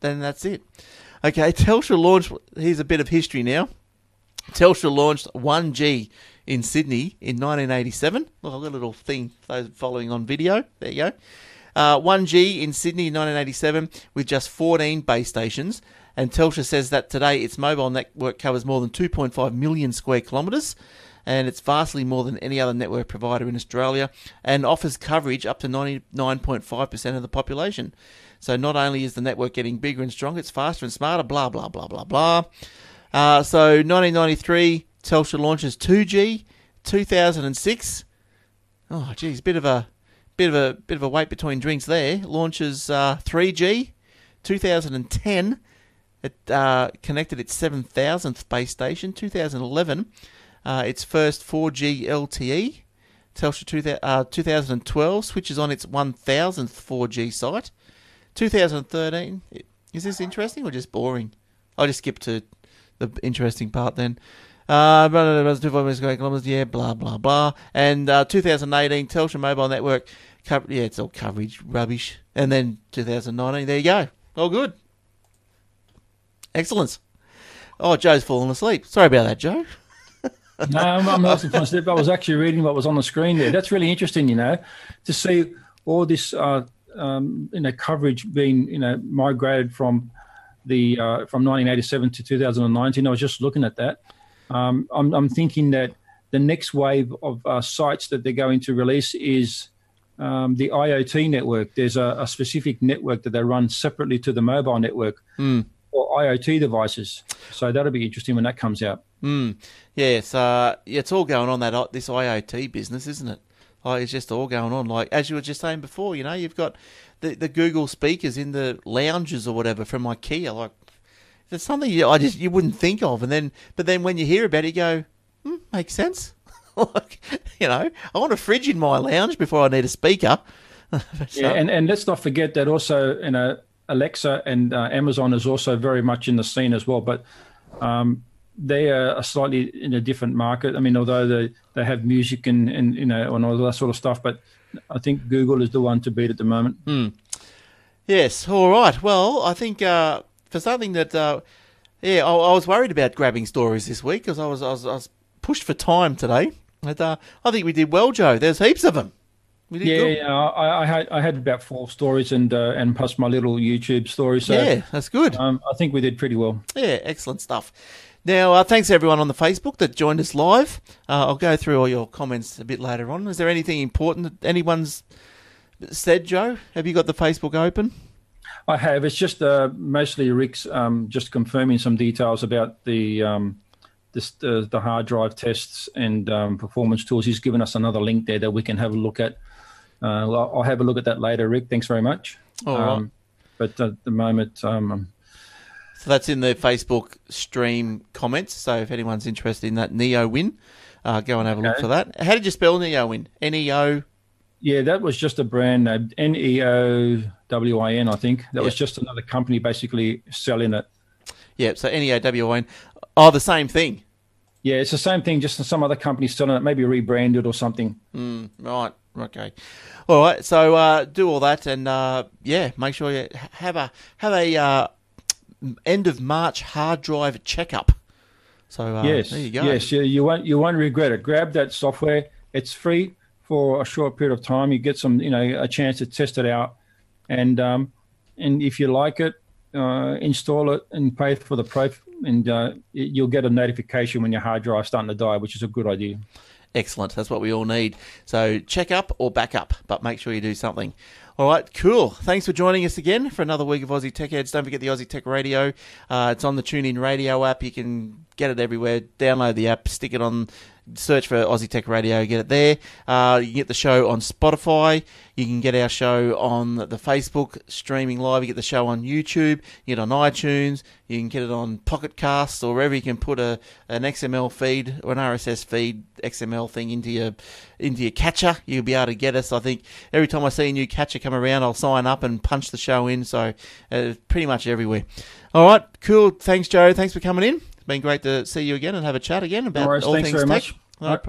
then that's it. Okay, Telstra launched. Here's a bit of history now. Telstra launched 1G in Sydney in 1987. Look, I've got a little thing those following on video. There you go. Uh, 1G in Sydney in 1987 with just 14 base stations. And Telstra says that today its mobile network covers more than 2.5 million square kilometres and it's vastly more than any other network provider in Australia and offers coverage up to 99.5% of the population. So not only is the network getting bigger and stronger, it's faster and smarter, blah, blah, blah, blah, blah. Uh, so 1993, Telstra launches 2G. 2006, oh geez, bit of a bit of a bit of a wait between drinks there. Launches uh, 3G. 2010, it uh, connected its 7,000th base station. 2011, uh, its first 4G LTE. Telstra two, uh, 2012 switches on its 1000th 4G site. 2013, is this interesting or just boring? I'll just skip to the interesting part then. Uh, kilometers, yeah, blah blah blah. And uh, 2018, Telstra Mobile Network, co- yeah, it's all coverage rubbish. And then 2019, there you go, all good, excellent. Oh, Joe's fallen asleep. Sorry about that, Joe. no, I'm, I'm not asleep. I was actually reading what was on the screen there. That's really interesting, you know, to see all this, uh, um, you know, coverage being, you know, migrated from the uh, from 1987 to 2019. I was just looking at that. Um, I'm, I'm, thinking that the next wave of uh, sites that they're going to release is um, the IoT network. There's a, a, specific network that they run separately to the mobile network mm. for IoT devices. So that'll be interesting when that comes out. Mm. Yes, uh, it's all going on that this IoT business, isn't it? Like it's just all going on. Like as you were just saying before, you know, you've got the the Google speakers in the lounges or whatever from IKEA. Like it's something you, I just you wouldn't think of, and then but then when you hear about it, you go, hmm, makes sense. like you know, I want a fridge in my lounge before I need a speaker. so, yeah, and and let's not forget that also, you know, Alexa and uh, Amazon is also very much in the scene as well, but. Um, they are slightly in a different market. I mean, although they, they have music and, and you know and all that sort of stuff, but I think Google is the one to beat at the moment. Hmm. Yes. All right. Well, I think uh, for something that, uh, yeah, I, I, was worried about grabbing stories this week because I was, I was I was pushed for time today. But uh, I think we did well, Joe. There's heaps of them. yeah, yeah. I, I, had I had about four stories and uh, and plus my little YouTube story. So yeah, that's good. Um, I think we did pretty well. Yeah, excellent stuff. Now, uh, thanks everyone on the Facebook that joined us live. Uh, I'll go through all your comments a bit later on. Is there anything important that anyone's said, Joe? Have you got the Facebook open? I have. It's just uh, mostly Rick's um, just confirming some details about the um, this, uh, the hard drive tests and um, performance tools. He's given us another link there that we can have a look at. Uh, I'll have a look at that later, Rick. Thanks very much. All right. Um, but at the moment, um, so that's in the Facebook stream comments. So if anyone's interested in that Neowin, uh, go and have a okay. look for that. How did you spell Neowin? N E O. Yeah, that was just a brand name. N E O W I N, I think. That yep. was just another company basically selling it. Yeah, so N E O W I N. Oh, the same thing. Yeah, it's the same thing, just some other companies selling it, maybe rebranded or something. Mm, right. Okay. All right. So uh, do all that, and uh, yeah, make sure you have a have a uh, end of March hard drive checkup. So uh, yes, there you go. yes, you, you won't you won't regret it. Grab that software; it's free for a short period of time. You get some, you know, a chance to test it out, and um, and if you like it, uh, install it and pay for the pro, and uh, you'll get a notification when your hard drive's starting to die, which is a good idea. Excellent. That's what we all need. So check up or back up, but make sure you do something. All right, cool. Thanks for joining us again for another week of Aussie Tech Heads. Don't forget the Aussie Tech Radio. Uh, it's on the TuneIn Radio app. You can get it everywhere. Download the app, stick it on search for Aussie Tech Radio, get it there. Uh, you get the show on Spotify. You can get our show on the Facebook streaming live. You get the show on YouTube. You get on iTunes. You can get it on Pocket Casts or wherever you can put a an XML feed or an RSS feed XML thing into your into your catcher. You'll be able to get us. I think every time I see a new catcher come around, I'll sign up and punch the show in. So uh, pretty much everywhere. All right, cool. Thanks, Joe. Thanks for coming in been great to see you again and have a chat again about no worries, all things very tech. much. No,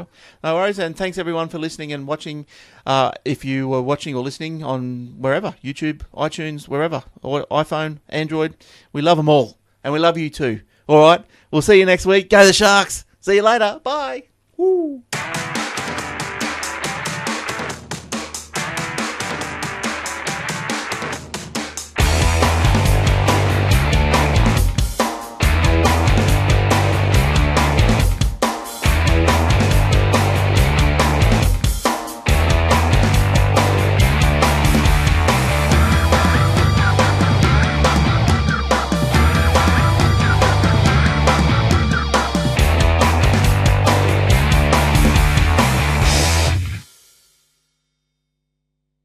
no, worries, and thanks everyone for listening and watching. Uh, if you were watching or listening on wherever, YouTube, iTunes, wherever, or iPhone, Android, we love them all, and we love you too. All right, we'll see you next week. Go the Sharks. See you later. Bye. Woo.